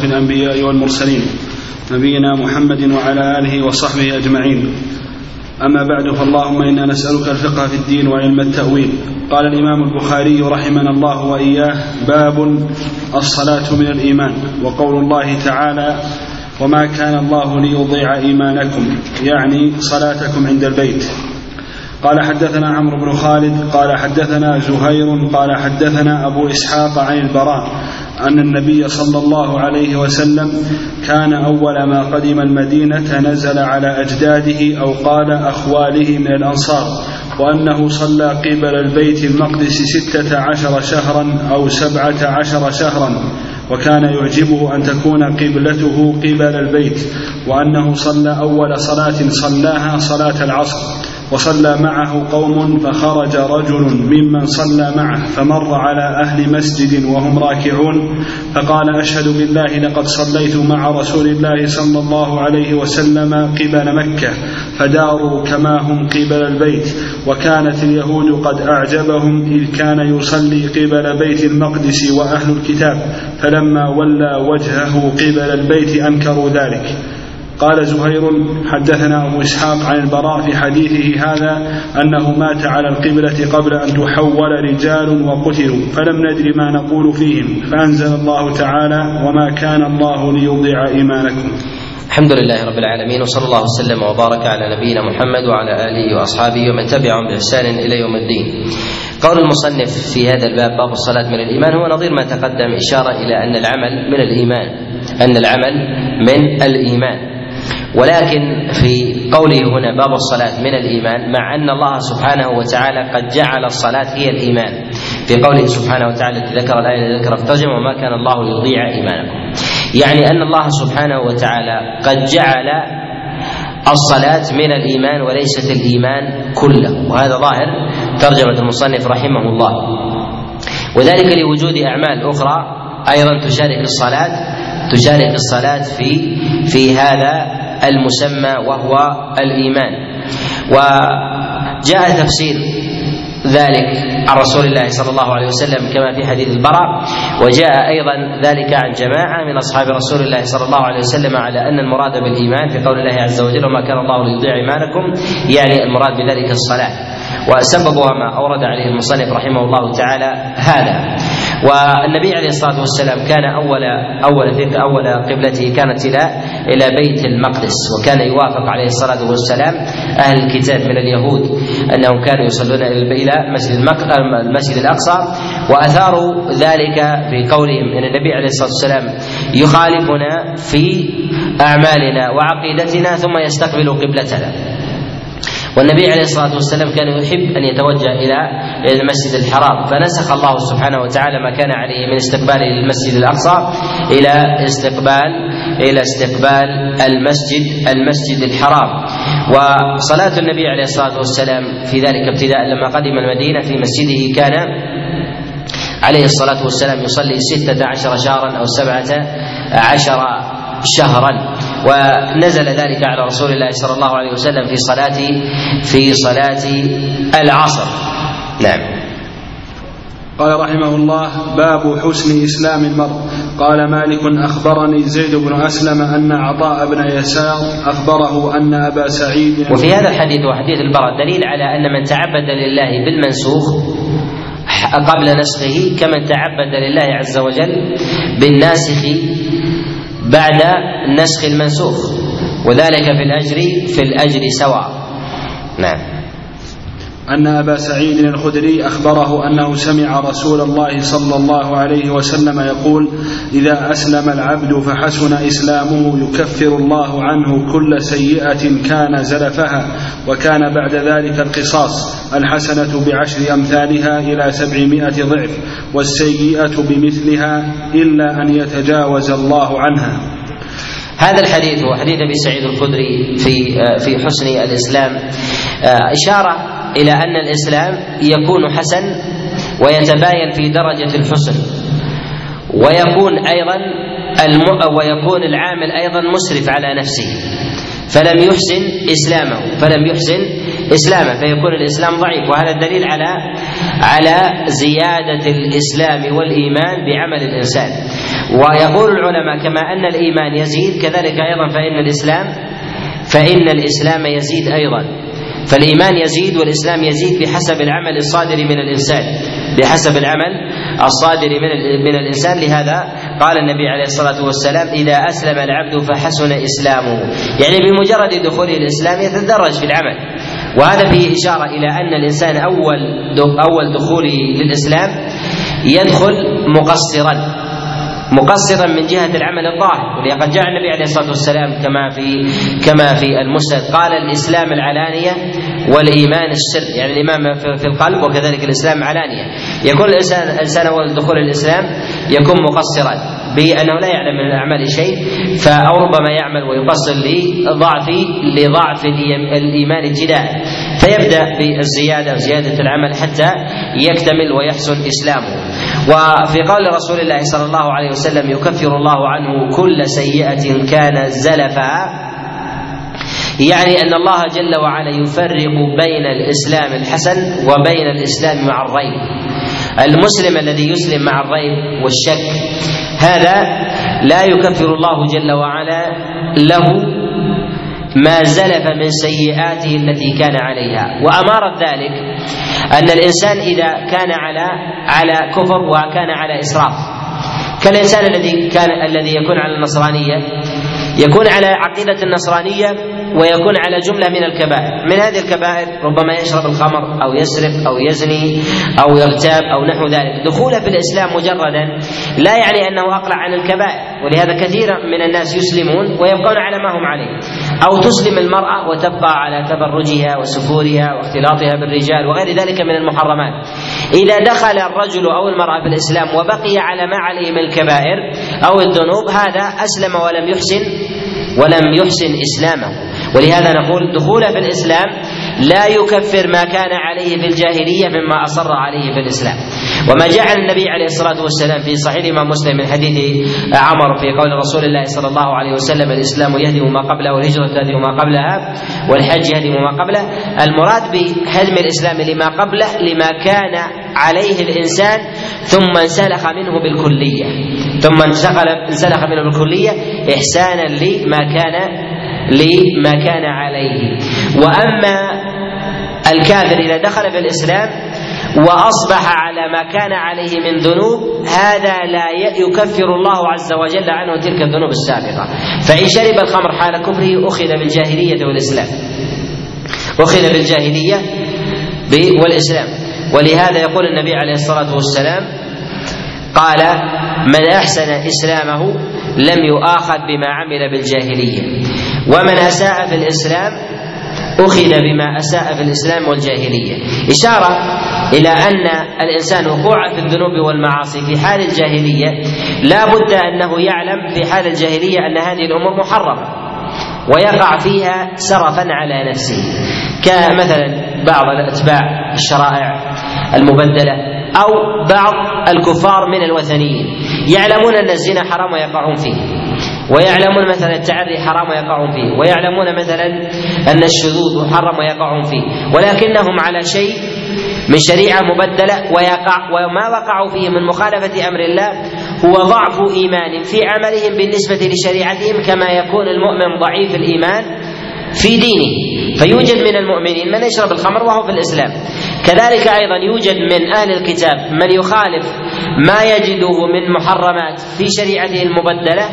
أشرف الأنبياء والمرسلين نبينا محمد وعلى آله وصحبه أجمعين. أما بعد فاللهم إنا نسألك الفقه في الدين وعلم التأويل. قال الإمام البخاري رحمنا الله وإياه باب الصلاة من الإيمان. وقول الله تعالى وما كان الله ليضيع إيمانكم يعني صلاتكم عند البيت. قال حدثنا عمرو بن خالد قال حدثنا زهير قال حدثنا أبو إسحاق عن البراء أن النبي صلى الله عليه وسلم كان أول ما قدم المدينة نزل على أجداده أو قال أخواله من الأنصار وأنه صلى قبل البيت المقدس ستة عشر شهرا أو سبعة عشر شهرا وكان يعجبه أن تكون قبلته قبل البيت وأنه صلى أول صلاة صلاها صلاة العصر. وصلى معه قوم فخرج رجل ممن صلى معه فمر على أهل مسجد وهم راكعون فقال أشهد بالله لقد صليت مع رسول الله صلى الله عليه وسلم قبل مكة فداروا كما هم قبل البيت وكانت اليهود قد أعجبهم إذ كان يصلي قبل بيت المقدس وأهل الكتاب فلما ولى وجهه قبل البيت أنكروا ذلك قال زهير حدثنا أبو إسحاق عن البراء في حديثه هذا أنه مات على القبلة قبل أن تحول رجال وقتلوا فلم ندر ما نقول فيهم فأنزل الله تعالى وما كان الله ليضيع إيمانكم. الحمد لله رب العالمين وصلى الله وسلم وبارك على نبينا محمد وعلى آله وأصحابه ومن تبعهم بإحسان إلى يوم الدين. قول المصنف في هذا الباب باب الصلاة من الإيمان هو نظير ما تقدم إشارة إلى أن العمل من الإيمان. أن العمل من الإيمان. ولكن في قوله هنا باب الصلاة من الإيمان مع أن الله سبحانه وتعالى قد جعل الصلاة هي الإيمان. في قوله سبحانه وتعالى ذكر الآية ذكر ارتجم وما كان الله ليضيع إيمانكم. يعني أن الله سبحانه وتعالى قد جعل الصلاة من الإيمان وليست الإيمان كله. وهذا ظاهر ترجمة المصنف رحمه الله. وذلك لوجود أعمال أخرى أيضا تشارك الصلاة تشارك الصلاة في في هذا المسمى وهو الإيمان. وجاء تفسير ذلك عن رسول الله صلى الله عليه وسلم كما في حديث البراء وجاء أيضا ذلك عن جماعة من أصحاب رسول الله صلى الله عليه وسلم على أن المراد بالإيمان في قول الله عز وجل وما كان الله ليضيع إيمانكم يعني المراد بذلك الصلاة. وسببها ما أورد عليه المصنف رحمه الله تعالى هذا. والنبي عليه الصلاة والسلام كان اول أول أول قبلته كانت إلى إلى بيت المقدس وكان يوافق عليه الصلاة والسلام أهل الكتاب من اليهود أنهم كانوا يصلون إلى مسجد المسجد الأقصى وأثاروا ذلك في قولهم إن النبي عليه الصلاة والسلام يخالفنا في أعمالنا وعقيدتنا ثم يستقبل قبلتنا. والنبي عليه الصلاة والسلام كان يحب أن يتوجه إلى المسجد الحرام. فنسخ الله سبحانه وتعالى ما كان عليه من استقباله للمسجد الأقصى إلى استقبال إلى استقبال المسجد المسجد الحرام. وصلاة النبي عليه الصلاة والسلام في ذلك ابتداء لما قدم المدينة في مسجده كان عليه الصلاة والسلام يصلي ستة عشر شهرا أو سبعة عشر شهرا. ونزل ذلك على رسول الله صلى الله عليه وسلم في صلاة في صلاة العصر. نعم. قال رحمه الله باب حسن إسلام المرء. قال مالك أخبرني زيد بن أسلم أن عطاء بن يسار أخبره أن أبا سعيد وفي هذا الحديث وحديث البراء دليل على أن من تعبد لله بالمنسوخ قبل نسخه كمن تعبد لله عز وجل بالناسخ بعد نسخ المنسوخ. وذلك في الأجر في الأجر سواء. نعم. أن أبا سعيد الخدري أخبره أنه سمع رسول الله صلى الله عليه وسلم يقول إذا أسلم العبد فحسن إسلامه يكفر الله عنه كل سيئة كان زلفها وكان بعد ذلك القصاص الحسنة بعشر أمثالها إلى سبعمائة ضعف والسيئة بمثلها إلا أن يتجاوز الله عنها. هذا الحديث هو حديث أبي سعيد الخدري في في حسن الإسلام. إشارة إلى أن الإسلام يكون حسن ويتباين في درجة الحسن ويكون أيضا الم... ويكون العامل أيضا مسرف على نفسه فلم يحسن إسلامه فلم يحسن إسلامه فيكون الإسلام ضعيف وهذا الدليل على على زيادة الإسلام والإيمان بعمل الإنسان. ويقول العلماء كما أن الإيمان يزيد كذلك أيضا فإن الاسلام فإن الإسلام يزيد أيضا. فالإيمان يزيد والإسلام يزيد بحسب العمل الصادر من الإنسان. بحسب العمل الصادر من من الإنسان. لهذا قال النبي عليه الصلاة والسلام إذا أسلم العبد فحسن إسلامه. يعني بمجرد دخوله الإسلام يتدرج في العمل. وهذا فيه إشارة إلى أن الإنسان أول أول دخوله للإسلام يدخل مقصرا. مقصرا من جهة العمل الظاهر ولقد جاء النبي عليه الصلاة والسلام كما في كما في المسند قال الإسلام العلانية والإيمان السر يعني الإيمان في القلب وكذلك الإسلام علانية يكون الإنسان الإنسان أول دخول الإسلام يكون مقصرا بأنه لا يعلم من الأعمال شيء فأو ربما يعمل ويقصر لضعف لضعف الإيمان الجدال. فيبدأ بالزيادة زيادة العمل حتى يكتمل ويحسن إسلامه. وفي قول رسول الله صلى الله عليه وسلم يكفر الله عنه كل سيئة كان زلفا. يعني أن الله جل وعلا يفرق بين الإسلام الحسن وبين الإسلام مع الريب. المسلم الذي يسلم مع الريب والشك هذا لا يكفر الله جل وعلا له ما زلف من سيئاته التي كان عليها. وأمارة ذلك أن الإنسان إذا كان على على كفر وكان على إسراف. كالإنسان الذي كان الذي يكون على النصرانية يكون على عقيدة النصرانية ويكون على جملة من الكبائر. من هذه الكبائر ربما يشرب الخمر أو يسرق أو يزني أو يغتاب أو نحو ذلك. دخوله في الإسلام مجردا لا يعني أنه أقلع عن الكبائر ولهذا كثيرا من الناس يسلمون ويبقون على ما هم عليه. أو تسلم المرأة وتبقى على تبرجها وسفورها واختلاطها بالرجال وغير ذلك من المحرمات. إذا دخل الرجل أو المرأة في الإسلام وبقي على ما عليه من الكبائر أو الذنوب هذا أسلم ولم يحسن ولم يحسن إسلامه. ولهذا نقول دخوله في الإسلام لا يكفر ما كان عليه في الجاهلية مما أصر عليه في الإسلام. وما جعل النبي عليه الصلاة والسلام في صحيح الإمام مسلم من حديث عمر في قول رسول الله صلى الله عليه وسلم الإسلام يهدم ما قبله والهجرة تهدم ما قبلها والحج يهدم ما قبله. المراد بهدم الإسلام لما قبله لما كان عليه الإنسان ثم انسلخ منه بالكلية. ثم انسلخ منه بالكلية إحسانا لما كان لما كان عليه. وأما الكافر إذا دخل في الإسلام وأصبح على ما كان عليه من ذنوب هذا لا يكفر الله عز وجل عنه تلك الذنوب السابقة. فإن شرب الخمر حال كفره أخذ بالجاهلية والإسلام. أخذ بالجاهلية والإسلام. ولهذا يقول النبي عليه الصلاة والسلام قال من أحسن إسلامه لم يؤاخذ بما عمل بالجاهلية. ومن أساء في الإسلام أخذ بما أساء في الإسلام والجاهلية. إشارة إلى أن الإنسان وقوعه في الذنوب والمعاصي في حال الجاهلية لا بد أنه يعلم في حال الجاهلية أن هذه الأمور محرمة ويقع فيها سرفا على نفسه. كمثلا بعض الأتباع الشرائع المبدلة أو بعض الكفار من الوثنيين. يعلمون أن الزنا حرام ويقعون فيه. ويعلمون مثلا التعري حرام ويقعون فيه. ويعلمون مثلا أن الشذوذ محرم ويقعون فيه. ولكنهم على شيء من شريعة مبدلة ويقع وما وقعوا فيه من مخالفة أمر الله هو ضعف إيمان في عملهم بالنسبة لشريعتهم كما يكون المؤمن ضعيف الإيمان في دينه. فيوجد من المؤمنين من يشرب الخمر وهو في الإسلام. كذلك أيضا يوجد من أهل الكتاب من يخالف ما يجده من محرمات في شريعته المبدلة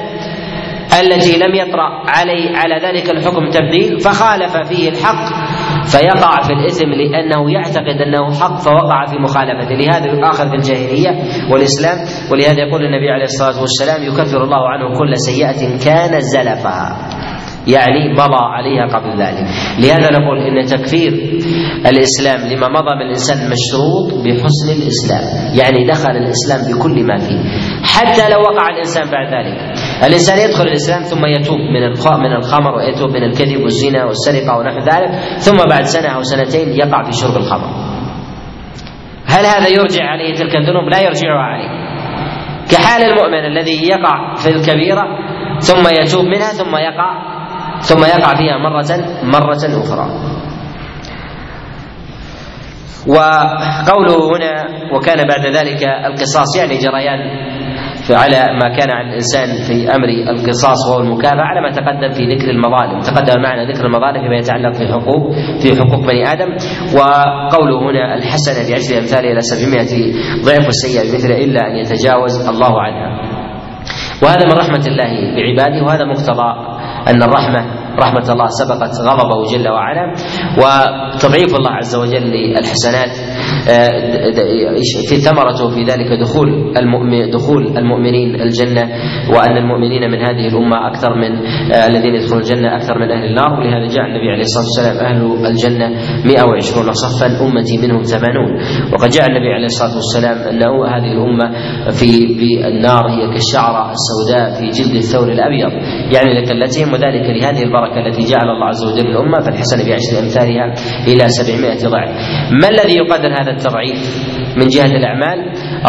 التي لم يطرأ علي على ذلك الحكم تبديل فخالف فيه الحق فيقع في الإثم لأنه يعتقد أنه حق فوقع في مخالفته. لهذا يؤاخذ بالجاهلية والإسلام ولهذا يقول النبي عليه الصلاة والسلام يكفر الله عنه كل سيئة كان زلفها. يعني مضى عليها قبل ذلك. لهذا نقول إن تكفير الإسلام لما مضى من الإنسان مشروط بحسن الإسلام يعني دخل الإسلام بكل ما فيه. حتى لو وقع الإنسان بعد ذلك. الإنسان يدخل الإسلام ثم يتوب من من الخمر ويتوب من الكذب والزنا والسرقة ونحو ذلك ثم بعد سنة أو سنتين يقع في شرب الخمر. هل هذا يرجع عليه تلك الذنوب؟ لا يرجعها عليه. كحال المؤمن الذي يقع في الكبيرة ثم يتوب منها ثم يقع ثم يقع فيها مرة مرة أخرى. وقوله هنا وكان بعد ذلك القصاص يعني جريان على ما كان على الإنسان في أمر القصاص وهو المكافأة على ما تقدم في ذكر المظالم، تقدم معنا ذكر المظالم فيما يتعلق في حقوق في حقوق بني آدم، وقوله هنا الحسنة بعشر امثالها إلى 700 ضعف والسيئه بمثله إلا أن يتجاوز الله عنها. وهذا من رحمة الله بعباده وهذا مقتضى أن الرحمة رحمة الله سبقت غضبه جل وعلا وتضعيف الله عز وجل للحسنات آه، في ثمرته في ذلك دخول المؤمن دخول المؤمنين الجنة وأن المؤمنين من هذه الأمة أكثر من آه، الذين يدخلون الجنة أكثر من أهل النار ولهذا جاء النبي عليه الصلاة والسلام أهل الجنة 120 صفا أمتي منهم 80 وقد جاء النبي عليه الصلاة والسلام أنه هذه الأمة في في النار هي كالشعرة السوداء في جلد الثور الأبيض يعني لقلتهم وذلك لهذه البركة. البركة التي جعل الله عز وجل الأمة فالحسنة بعشر أمثالها إلى سبعمائة ضعف. ما الذي يقدر هذا التضعيف؟ من جهة الأعمال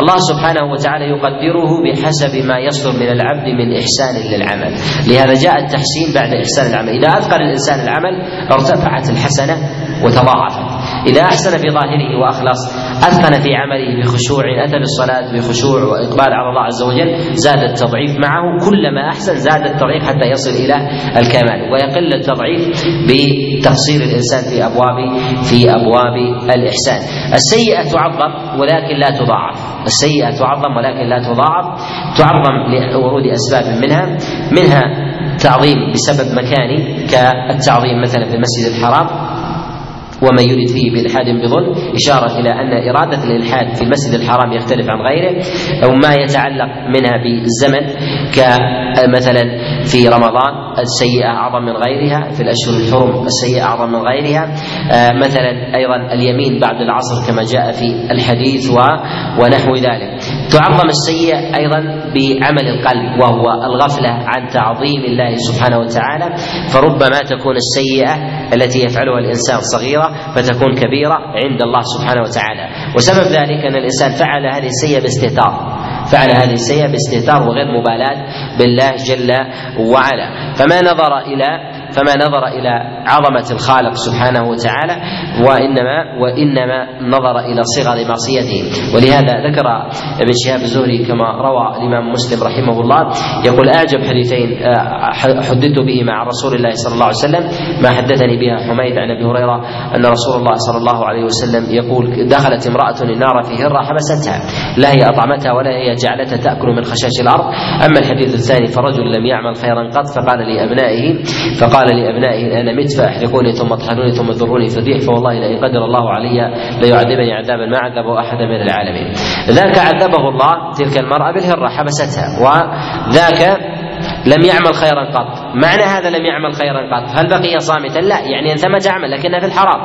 الله سبحانه وتعالى يقدره بحسب ما يصدر من العبد من إحسان للعمل. لهذا جاء التحسين بعد إحسان العمل. إذا أتقن الإنسان العمل ارتفعت الحسنة وتضاعفت إذا أحسن في ظاهره وأخلص أتقن في عمله بخشوع أتى بالصلاة بخشوع وإقبال على الله عز وجل زاد التضعيف معه. كلما أحسن زاد التضعيف حتى يصل إلى الكمال. ويقل التضعيف بتقصير الإنسان في أبواب في أبواب الإحسان. السيئة تعظم ولكن لا تضاعف. السيئة تعظم ولكن لا تضاعف. تعظم لورود أسباب منها. منها تعظيم بسبب مكاني كالتعظيم مثلا في المسجد الحرام. ومن يرد فيه بإلحاد بظلم إشارة إلى أن إرادة الإلحاد في المسجد الحرام يختلف عن غيره أو ما يتعلق منها بالزمن كمثلا في رمضان السيئة أعظم من غيرها في الأشهر الحرم السيئة أعظم من غيرها آه، مثلا أيضا اليمين بعد العصر كما جاء في الحديث ونحو ذلك. تعظم السيئة أيضا بعمل القلب وهو الغفلة عن تعظيم الله سبحانه وتعالى فربما تكون السيئة التي يفعلها الإنسان صغيرة فتكون كبيرة عند الله سبحانه وتعالى. وسبب ذلك أن الإنسان فعل هذه السيئة باستهتار. فعل هذه السيئة باستهتار وغير مبالاة بالله جل وعلا. فما نظر إلى فما نظر إلى عظمة الخالق سبحانه وتعالى وانما وإنما نظر إلى صغر معصيته. ولهذا ذكر ابن شهاب الزهري كما روى الإمام مسلم رحمه الله يقول أعجب حديثين آه، حدثت به مع رسول الله صلى الله عليه وسلم ما حدثني بها حميد عن أبي هريرة أن رسول الله صلى الله عليه وسلم يقول دخلت امرأة النار في هرة حبستها لا هي أطعمتها ولا هي جعلتها تأكل من خشاش الأرض. أما الحديث الثاني فرجل لم يعمل خيرا قط فقال لأبنائه فقال قال لأبنائه أنا مت فأحرقوني ثم اطحنوني ثم ذروني في الريح فوالله لئن قدر الله علي ليعذبني عذابا ما عذبه أحدا من العالمين. ذاك عذبه الله تلك المرأة بالهرة حبستها وذاك لم يعمل خيرا قط. معنى هذا لم يعمل خيرا قط؟ هل بقي صامتا؟ لا يعني ان ثمة عمل لكنه في الحرام.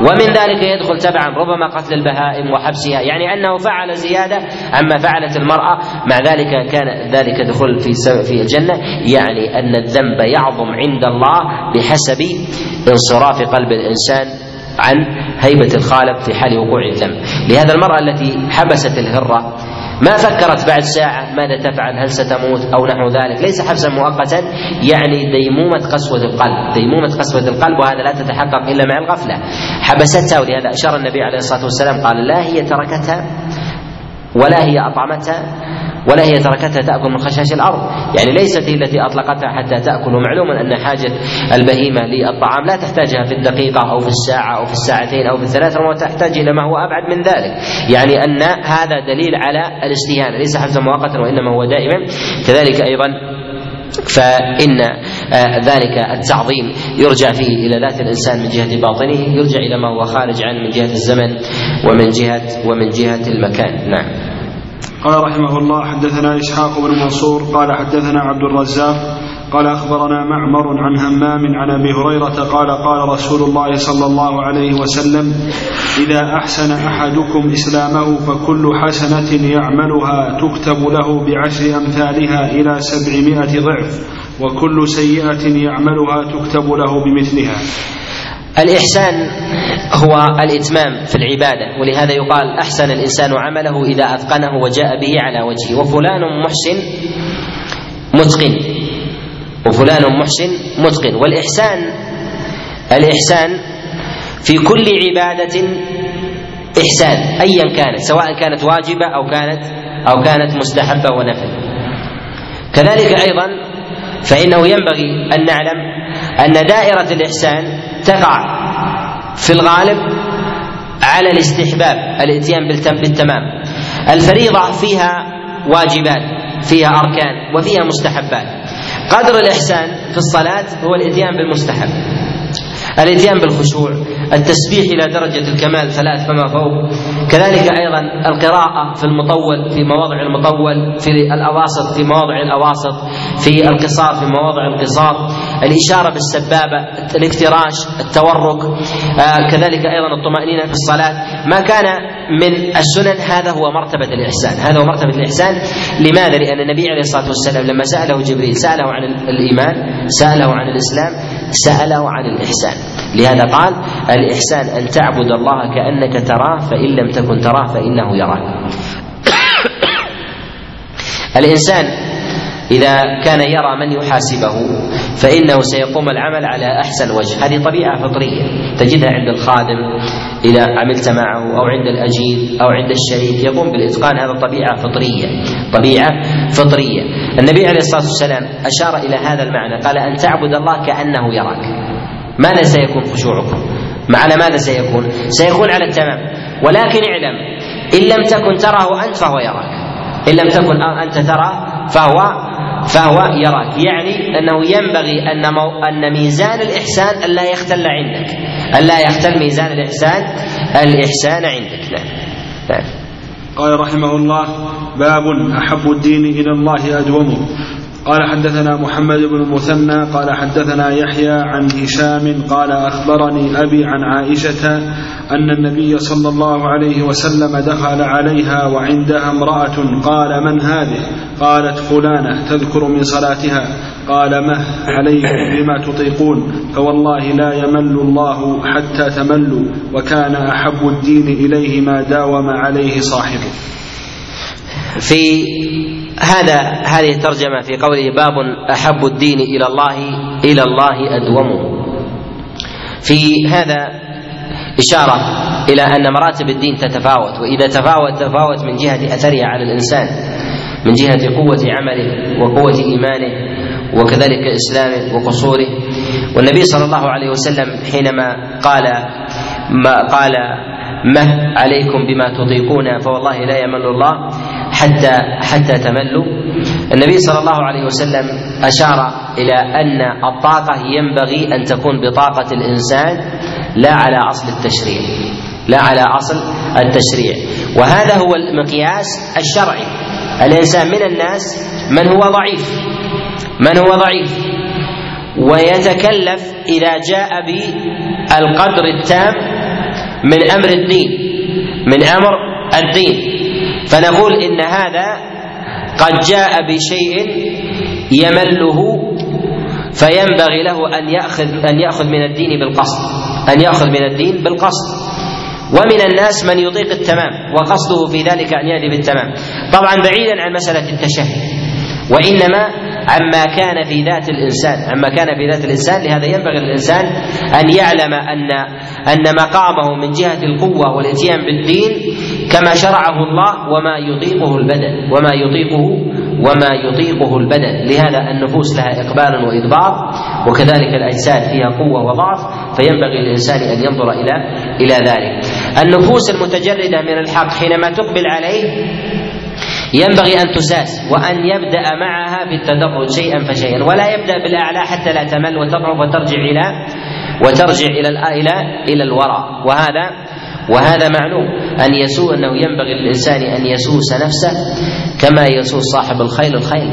ومن ذلك يدخل تبعا ربما قتل البهائم وحبسها. يعني أنه فعل زيادة عما فعلت المرأة مع ذلك كان ذلك دخول في في الجنة. يعني أن الذنب يعظم عند الله بحسب انصراف قلب الإنسان عن هيبة الخالق في حال وقوع الذنب. لهذا المرأة التي حبست الهرة ما فكرت بعد ساعة ماذا تفعل؟ هل ستموت أو نحو ذلك؟ ليس حبسا مؤقتا يعني ديمومة قسوة القلب ديمومة قسوة القلب وهذا لا تتحقق إلا مع الغفلة. حبستها ولهذا أشار النبي عليه الصلاة والسلام قال لا هي تركتها ولا هي أطعمتها ولا هي تركتها تأكل من خشاش الأرض. يعني ليست هي التي أطلقتها حتى تأكل. ومعلوم أن حاجة البهيمة للطعام لا تحتاجها في الدقيقة أو في الساعة أو في الساعتين أو في الثلاث ربما تحتاج إلى ما هو أبعد من ذلك. يعني أن هذا دليل على الاستهانة ليس حبسا مؤقتا وإنما هو دائما. كذلك أيضا فإن آه، ذلك التعظيم يرجع فيه إلى ذات الإنسان من جهة باطنه يرجع إلى ما هو خارج عنه من جهة الزمن ومن جهة ومن جهة المكان. نعم. قال رحمه الله حدثنا إسحاق بن منصور قال حدثنا عبد الرزاق قال أخبرنا معمر عن همام عن أبي هريرة قال قال رسول الله صلى الله عليه وسلم إذا أحسن أحدكم إسلامه فكل حسنة يعملها تكتب له بعشر أمثالها إلى سبعمائة ضعف وكل سيئة يعملها تكتب له بمثلها. الإحسان هو الإتمام في العبادة ولهذا يقال أحسن الإنسان عمله إذا أتقنه وجاء به على وجهه. وفلان محسن متقن. وفلان محسن متقن. والإحسان الإحسان في كل عبادة إحسان أيا كانت سواء كانت واجبة أو كانت أو كانت مستحبة ونفل. كذلك أيضا فإنه ينبغي أن نعلم أن دائرة الإحسان تقع. في الغالب على الاستحباب الاتيان بالتمام. الفريضة فيها واجبات فيها أركان وفيها مستحبات. قدر الإحسان في الصلاة هو الاتيان بالمستحب. الاتيان بالخشوع. التسبيح إلى درجة الكمال ثلاث فما فوق. كذلك أيضا القراءة في المطول في مواضع المطول في الأواسط في مواضع الأواسط في القصار في مواضع القصار الإشارة بالسبابة الافتراش التورك آه كذلك أيضا الطمأنينة في الصلاة. ما كان من السنن هذا هو مرتبة الإحسان. هذا هو مرتبة الإحسان. لماذا؟ لأن النبي عليه الصلاة والسلام لما سأله جبريل سأله عن الإيمان سأله عن الإسلام سأله عن الإحسان. لهذا قال الإحسان أن تعبد الله كأنك تراه فإن لم تكن تراه فإنه يراك. الإنسان إذا كان يرى من يحاسبه فإنه سيقوم العمل على أحسن وجه. هذه طبيعة فطرية تجدها عند الخادم إذا عملت معه أو عند الأجير أو عند الشريك. يقوم بالإتقان. هذا طبيعة فطرية. طبيعة فطرية. النبي عليه الصلاة والسلام أشار إلى هذا المعنى. قال أن تعبد الله كأنه يراك. ماذا سيكون خشوعكم؟ على ماذا سيكون؟ سيكون على التمام. ولكن اعلم إن لم تكن تراه أنت فهو يراك. إن لم تكن أنت ترى فهو فهو يراك. يعني أنه ينبغي أن مو أن ميزان الإحسان ألا يختل عندك. ألا يختل ميزان الإحسان الإحسان عندك. نعم. نعم. قال رحمه الله باب أحب الدين إلى الله أدومه. قال حدثنا محمد بن المثنى قال حدثنا يحيى عن هشام قال أخبرني أبي عن عائشة أن النبي صلى الله عليه وسلم دخل عليها وعندها امرأة قال من هذه؟ قالت فلانة تذكر من صلاتها. قال مه عليكم بما تطيقون فوالله لا يمل الله حتى تملوا وكان أحب الدين إليه ما داوم عليه صاحبه. في هذا هذه الترجمة في قوله باب أحب الدين إلى الله إلى الله أدومه في هذا إشارة إلى أن مراتب الدين تتفاوت وإذا تفاوت تفاوت من جهة أثرها على الإنسان من جهة قوة عمله وقوة إيمانه وكذلك إسلامه وقصوره. والنبي صلى الله عليه وسلم حينما قال ما قال مه عليكم بما تطيقون فوالله لا يمل الله. حتى حتى تملوا. النبي صلى الله عليه وسلم أشار إلى أن الطاقة ينبغي أن تكون بطاقة الإنسان لا على أصل التشريع لا على أصل التشريع. وهذا هو المقياس الشرعي. الإنسان من الناس من هو ضعيف من هو ضعيف. ويتكلف إذا جاء بالقدر التام من أمر الدين من أمر الدين. فنقول إن هذا قد جاء بشيء يمله فينبغي له أن يأخذ أن يأخذ من الدين بالقصد أن يأخذ من الدين بالقصد. ومن الناس من يطيق التمام وقصده في ذلك أن ياتي بالتمام. طبعا بعيدا عن مسألة التشهي وإنما عما كان في ذات الإنسان عما كان في ذات الإنسان لهذا ينبغي للإنسان أن يعلم أن أن مقامه من جهة القوة والإتيان بالدين كما شرعه الله وما يطيقه البدن وما يطيقه وما يطيقه البدن. لهذا النفوس لها إقبال وإدبار وكذلك الأجساد فيها قوة وضعف فينبغي للإنسان أن ينظر إلى إلى ذلك. النفوس المتجردة من الحق حينما تقبل عليه ينبغي أن تساس وأن يبدأ معها بالتدرج شيئا فشيئا ولا يبدأ بالأعلى حتى لا تمل وتضعف وترجع إلى وترجع إلى إلى إلى الوراء. وهذا وهذا معلوم. أن يسوء أنه ينبغي للإنسان أن يسوس نفسه كما يسوس صاحب الخيل الخيل.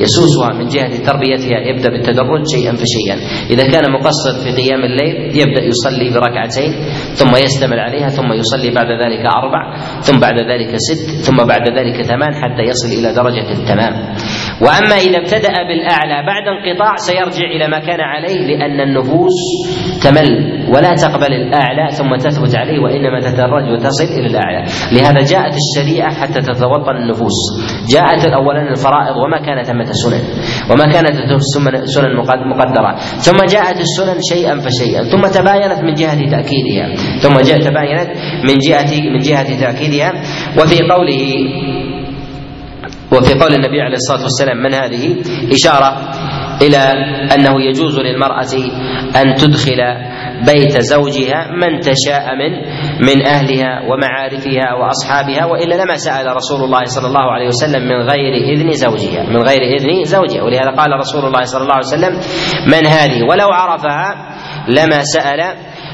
يسوسها من جهة تربيتها يبدأ بالتدرج شيئا فشيئا. إذا كان مقصر في قيام الليل يبدأ يصلي بركعتين ثم يستمر عليها ثم يصلي بعد ذلك أربع ثم بعد ذلك ست ثم بعد ذلك ثمان حتى يصل إلى درجة التمام. وأما إذا ابتدأ بالأعلى بعد انقطاع سيرجع إلى ما كان عليه لأن النفوس تمل ولا تقبل الأعلى ثم تثبت عليه وإنما تتدرج وتصل إلى الأعلى. لهذا جاءت الشريعة حتى تتوطن النفوس. جاءت أولا الفرائض وما كان ثمة كانت سنن. وما كانت سنن مقدرة. ثم جاءت السنن شيئا فشيئا. ثم تباينت من جهة تأكيدها. ثم جاء تباينت من جهة من جهة تأكيدها. وفي قوله وفي قول النبي عليه الصلاة والسلام من هذه؟ إشارة إلى أنه يجوز للمرأة أن تدخل بيت زوجها من تشاء من من أهلها ومعارفها وأصحابها وإلا لما سأل رسول الله صلى الله عليه وسلم من غير إذن زوجها من غير إذن زوجها ولهذا قال رسول الله صلى الله عليه وسلم من هذه؟ ولو عرفها لما سأل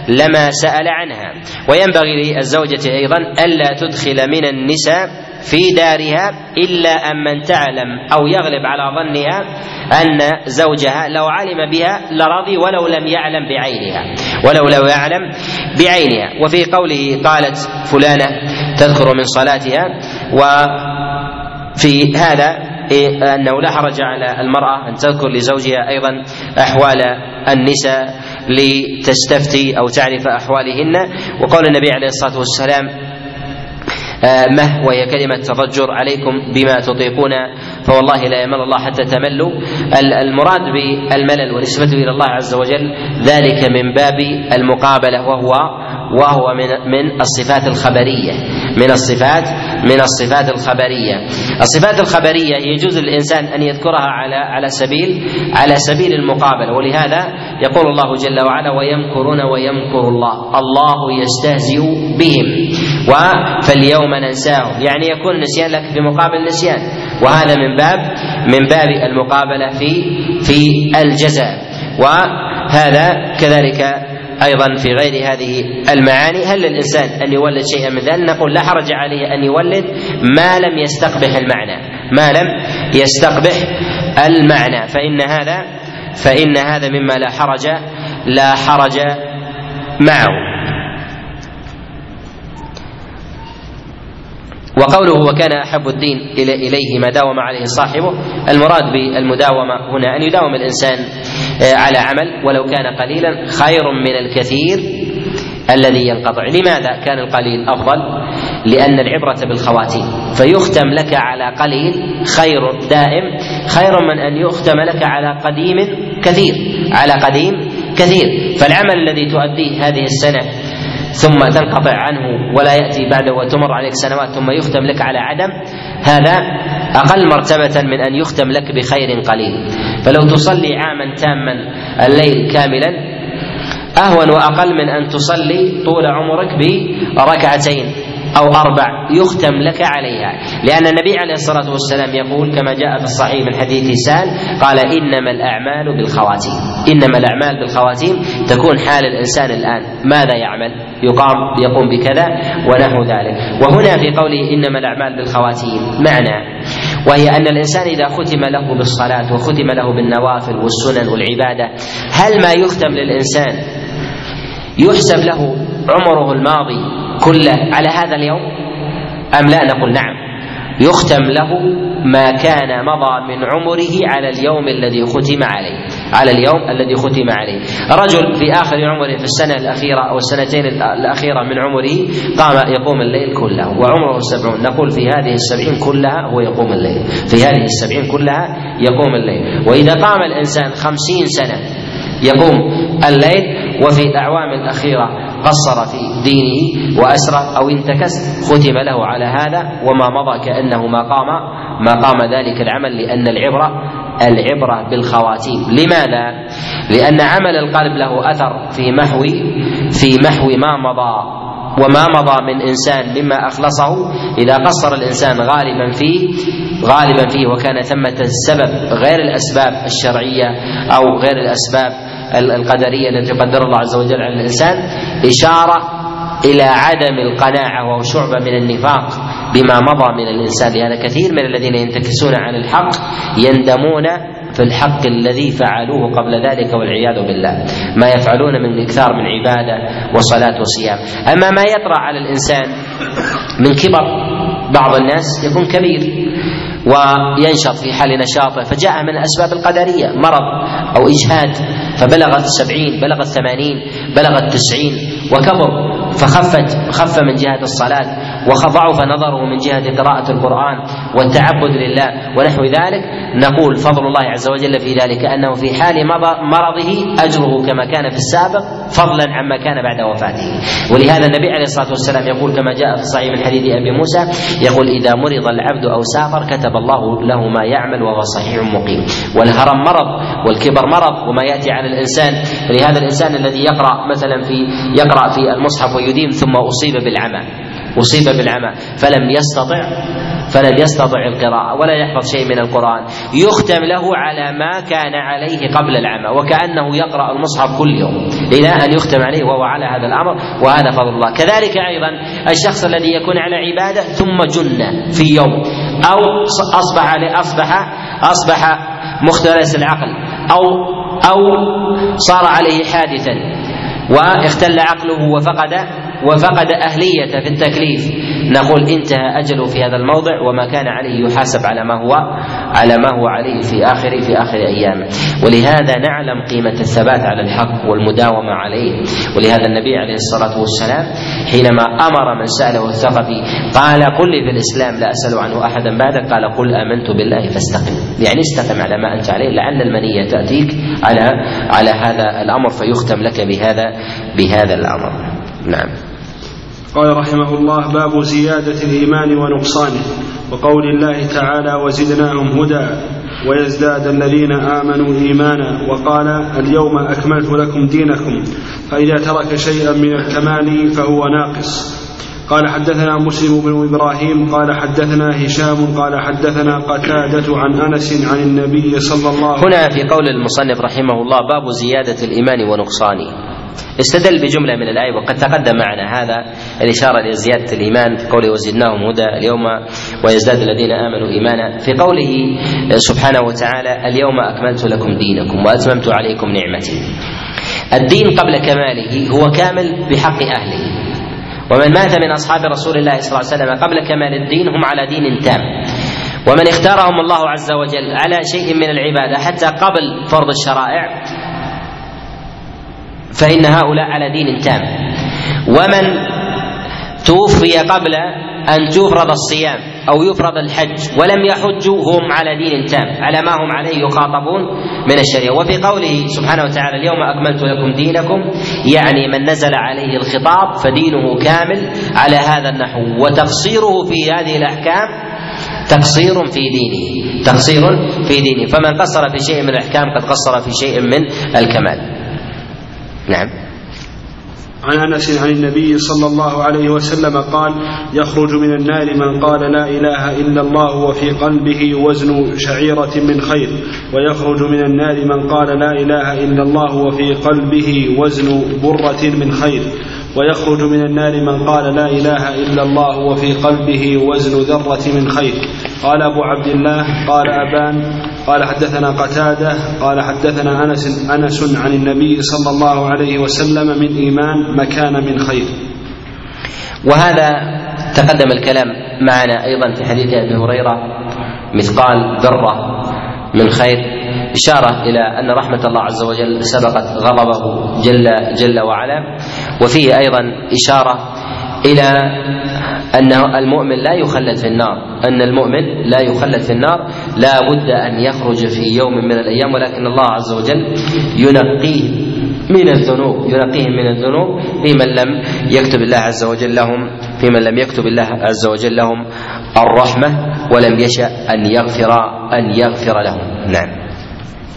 لما سأل عنها. وينبغي للزوجة أيضا ألا تدخل من النساء في دارها إلا أن من تعلم أو يغلب على ظنها أن زوجها لو علم بها لرضي ولو لم يعلم بعينها. ولو لم يعلم بعينها. وفي قوله قالت فلانة تذكر من صلاتها. وفي هذا أنه لا حرج على المرأة أن تذكر لزوجها أيضا أحوال النساء لتستفتي أو تعرف أحوالهن. وقول النبي عليه الصلاة والسلام آه، مه وهي كلمة تضجر عليكم بما تطيقون فوالله لا يمل الله حتى تملوا. المراد بالملل ونسبته إلى الله عز وجل ذلك من باب المقابلة وهو وهو من من الصفات الخبرية من الصفات من الصفات الخبرية. الصفات الخبرية يجوز للإنسان أن يذكرها على على سبيل على سبيل المقابلة ولهذا يقول الله جل وعلا ويمكرون ويمكر الله الله يستهزئ بهم فاليوم ننساهم. يعني يكون النسيان لك في مقابل نسيان وهذا من باب من باب المقابلة في في الجزاء وهذا كذلك أيضا في غير هذه المعاني هل للانسان أن يولد شيئا من ذلك؟ نقول لا حرج عليه أن يولد ما لم يستقبح المعنى ما لم يستقبح المعنى. فإن هذا فإن هذا مما لا حرج لا حرج معه. وقوله وكان أحب الدين إليه ما داوم عليه صاحبه المراد بالمداومة هنا أن يداوم الإنسان آه، على عمل ولو كان قليلا خير من الكثير الذي ينقطع. لماذا كان القليل أفضل؟ لأن العبرة بالخواتيم. فيختم لك على قليل خير دائم خير من أن يختم لك على قديم كثير على قديم كثير. فالعمل الذي تؤديه هذه السنة ثم تنقطع عنه ولا يأتي بعده وتمر عليك سنوات ثم يختم لك على عدم هذا أقل مرتبة من أن يختم لك بخير قليل. فلو تصلي عاما تاما الليل كاملا أهون وأقل من أن تصلي طول عمرك بركعتين. أو أربع يختم لك عليها. لأن النبي عليه الصلاة والسلام يقول كما جاء في الصحيح من حديث سال قال إنما الأعمال بالخواتيم. إنما الأعمال بالخواتيم تكون حال الإنسان الآن. ماذا يعمل؟ يقام يقوم بكذا ونحو ذلك. وهنا في قوله إنما الأعمال بالخواتيم معنى وهي أن الإنسان إذا ختم له بالصلاة وختم له بالنوافل والسنن والعبادة هل ما يختم للإنسان يحسب له عمره الماضي كله على هذا اليوم؟ أم لا؟ نقول نعم. يختم له ما كان مضى من عمره على اليوم الذي ختم عليه على اليوم الذي ختم عليه. رجل في آخر عمره في السنة الأخيرة أو السنتين الأخيرة من عمره قام يقوم الليل كله وعمره سبعون. نقول في هذه السبعين كلها هو يقوم الليل. في هذه السبعين كلها يقوم الليل. وإذا قام الإنسان خمسين سنة يقوم الليل وفي الأعوام الأخيرة قصر في دينه وأسرف أو انتكس ختم له على هذا وما مضى كأنه ما قام. ما قام ذلك العمل لأن العبرة العبرة بالخواتيم. لماذا؟ لأن عمل القلب له أثر في محو في محو ما مضى. وما مضى من إنسان مما أخلصه. إذا قصر الإنسان غالبا فيه غالبا فيه وكان ثمة السبب غير الأسباب الشرعية أو غير الأسباب القدرية التي قدر الله عز وجل على الإنسان إشارة إلى عدم القناعة وهو شعبه من النفاق بما مضى من الإنسان لهذا كثير من الذين ينتكسون عن الحق يندمون في الحق الذي فعلوه قبل ذلك والعياذ بالله. ما يفعلون من إكثار من عبادة وصلاة وصيام. أما ما يطرا على الإنسان من كبر بعض الناس يكون كبير. وينشط في حال نشاطه فجاء من الأسباب القدرية مرض أو إجهاد فبلغت السبعين بلغت الثمانين بلغت التسعين وكبر فخفت خف من جهة الصلاة وضعف نظره من جهة قراءة القرآن والتعبد لله ونحو ذلك. نقول فضل الله عز وجل في ذلك أنه في حال مرضه أجره كما كان في السابق فضلا عما كان بعد وفاته. ولهذا النبي عليه الصلاة والسلام يقول كما جاء في صحيح من حديث أبي موسى يقول إذا مرض العبد أو سافر كتب الله له ما يعمل وهو صحيح مقيم. والهرم مرض والكبر مرض وما يأتي على الإنسان. لهذا الإنسان الذي يقرأ مثلا في يقرأ في المصحف ويديم ثم أصيب بالعمى. أصيب بالعمى. فلم يستطع فلم يستطع القراءة ولا يحفظ شيء من القرآن. يختم له على ما كان عليه قبل العمى وكأنه يقرأ المصحف كل يوم. إلى أن يختم عليه وهو على هذا الأمر وهذا فضل الله. كذلك أيضا الشخص الذي يكون على عبادة ثم جن في يوم أو أصبح أصبح أصبح مختلس العقل أو أو صار عليه حادثا واختل عقله وفقد وفقد أهلية في التكليف. نقول انتهى أجله في هذا الموضع وما كان عليه يحاسب على ما هو على ما هو عليه في آخر في آخر أيامه ولهذا نعلم قيمة الثبات على الحق والمداومة عليه. ولهذا النبي عليه الصلاة والسلام حينما أمر من سأله الثقفي قال قل لي في الإسلام لا أسأل عنه أحدا بعدك قال قل آمنت بالله فاستقم. يعني استقم على ما أنت عليه لعل المنية تأتيك على على هذا الأمر فيختم لك بهذا بهذا الأمر. نعم. قال رحمه الله باب زيادة الإيمان ونقصانه. وقول الله تعالى وزدناهم هدى ويزداد الذين آمنوا إيمانا. وقال اليوم أكملت لكم دينكم فإذا ترك شيئا من الكمال فهو ناقص. قال حدثنا مسلم بن إبراهيم قال حدثنا هشام قال حدثنا قتادة عن أنس عن النبي صلى الله عليه وسلم. هنا في قول المصنف رحمه الله باب زيادة الإيمان ونقصانه. استدل بجملة من الآية وقد تقدم معنا هذا الإشارة إلى زيادة الإيمان في قوله وزدناهم هدى اليوم ويزداد الذين آمنوا إيمانا. في قوله سبحانه وتعالى اليوم أكملت لكم دينكم وأتممت عليكم نعمتي. الدين قبل كماله هو كامل بحق أهله. ومن مات من أصحاب رسول الله صلى الله عليه وسلم قبل كمال الدين هم على دين تام. ومن اختارهم الله عز وجل على شيء من العبادة حتى قبل فرض الشرائع فإن هؤلاء على دين تام. ومن توفي قبل أن تفرض الصيام أو يفرض الحج ولم يحجوا هم على دين تام على ما هم عليه يخاطبون من الشريعة. وفي قوله سبحانه وتعالى اليوم أكملت لكم دينكم. يعني من نزل عليه الخطاب فدينه كامل على هذا النحو. وتقصيره في هذه الأحكام تقصير في دينه تقصير في دينه. فمن قصر في شيء من الأحكام قد قصر في شيء من الكمال. نعم. عن أنس عن النبي صلى الله عليه وسلم قال يخرج من النار من قال لا إله إلا الله وفي قلبه وزن شعيرة من خير ويخرج من النار من قال لا إله إلا الله وفي قلبه وزن برة من خير ويخرج من النار من قال لا إله إلا الله وفي قلبه وزن ذرة من خير. قال أبو عبد الله قال أبان قال حدثنا قتادة قال حدثنا أنس أنس عن النبي صلى الله عليه وسلم من إيمان مكان من خير. وهذا تقدم الكلام معنا أيضا في حديث أبي هريرة مثقال ذرة من خير إشارة إلى أن رحمة الله عز وجل سبقت غضبه جل جل وعلا وفيه أيضا إشارة إلى أن المؤمن لا يخلد في النار. أن المؤمن لا يخلد في النار. لا بد أن يخرج في يوم من الأيام ولكن الله عز وجل ينقيه من الذنوب ينقيهم من الذنوب في من لم يكتب الله عز وجل لهم في من لم يكتب الله عز وجل لهم الرحمة ولم يشأ أن يغفر أن يغفر لهم. نعم.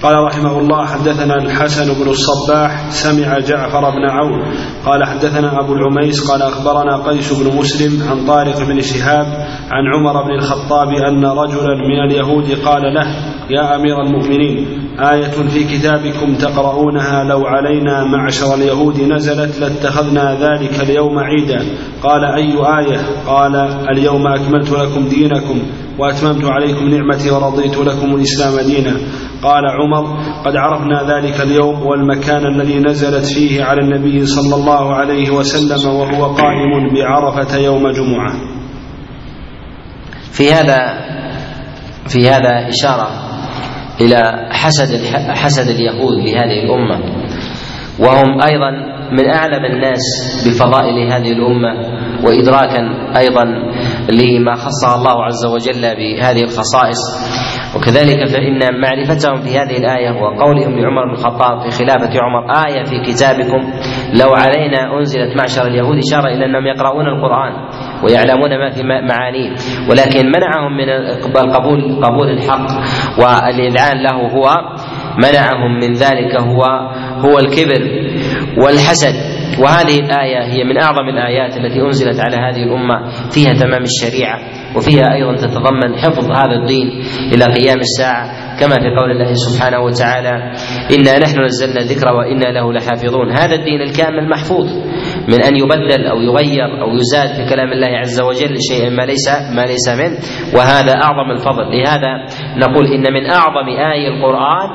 قال رحمه الله حدثنا الحسن بن الصباح سمع جعفر بن عون. قال حدثنا أبو العميس قال أخبرنا قيس بن مسلم عن طارق بن شهاب عن عمر بن الخطاب أن رجلا من اليهود قال له يا أمير المؤمنين آية في كتابكم تقرؤونها لو علينا معشر اليهود نزلت لاتخذنا ذلك اليوم عيدا. قال أي آية؟ قال اليوم أكملت لكم دينكم. وأتممت عليكم نعمتي ورضيت لكم الإسلام دينا. قال عمر قد عرفنا ذلك اليوم والمكان الذي نزلت فيه على النبي صلى الله عليه وسلم وهو قائم بعرفة يوم جمعة. في هذا في هذا إشارة إلى حسد حسد اليهود لهذه الأمة. وهم أيضا من أعلم الناس بفضائل هذه الأمة وادراكا أيضا لما خصها الله عز وجل بهذه الخصائص. وكذلك فإن معرفتهم في هذه الآية وقولهم لعمر بن الخطاب في خلافة عمر آية في كتابكم لو علينا أنزلت معشر اليهود إشارة إلى أنهم يقرؤون القرآن ويعلمون ما في معانيه ولكن منعهم من القبول قبول الحق والإذعان له هو منعهم من ذلك هو هو الكبر والحسد وهذه الآية هي من أعظم الآيات التي أنزلت على هذه الأمة فيها تمام الشريعة وفيها أيضا تتضمن حفظ هذا الدين إلى قيام الساعة. كما في قول الله سبحانه وتعالى إنا نحن نزلنا الذكر وإنا له لحافظون. هذا الدين الكامل محفوظ من أن يبدل أو يغير أو يزاد في كلام الله عز وجل شيئا ما ليس ما ليس منه وهذا أعظم الفضل. لهذا نقول إن من أعظم آي القرآن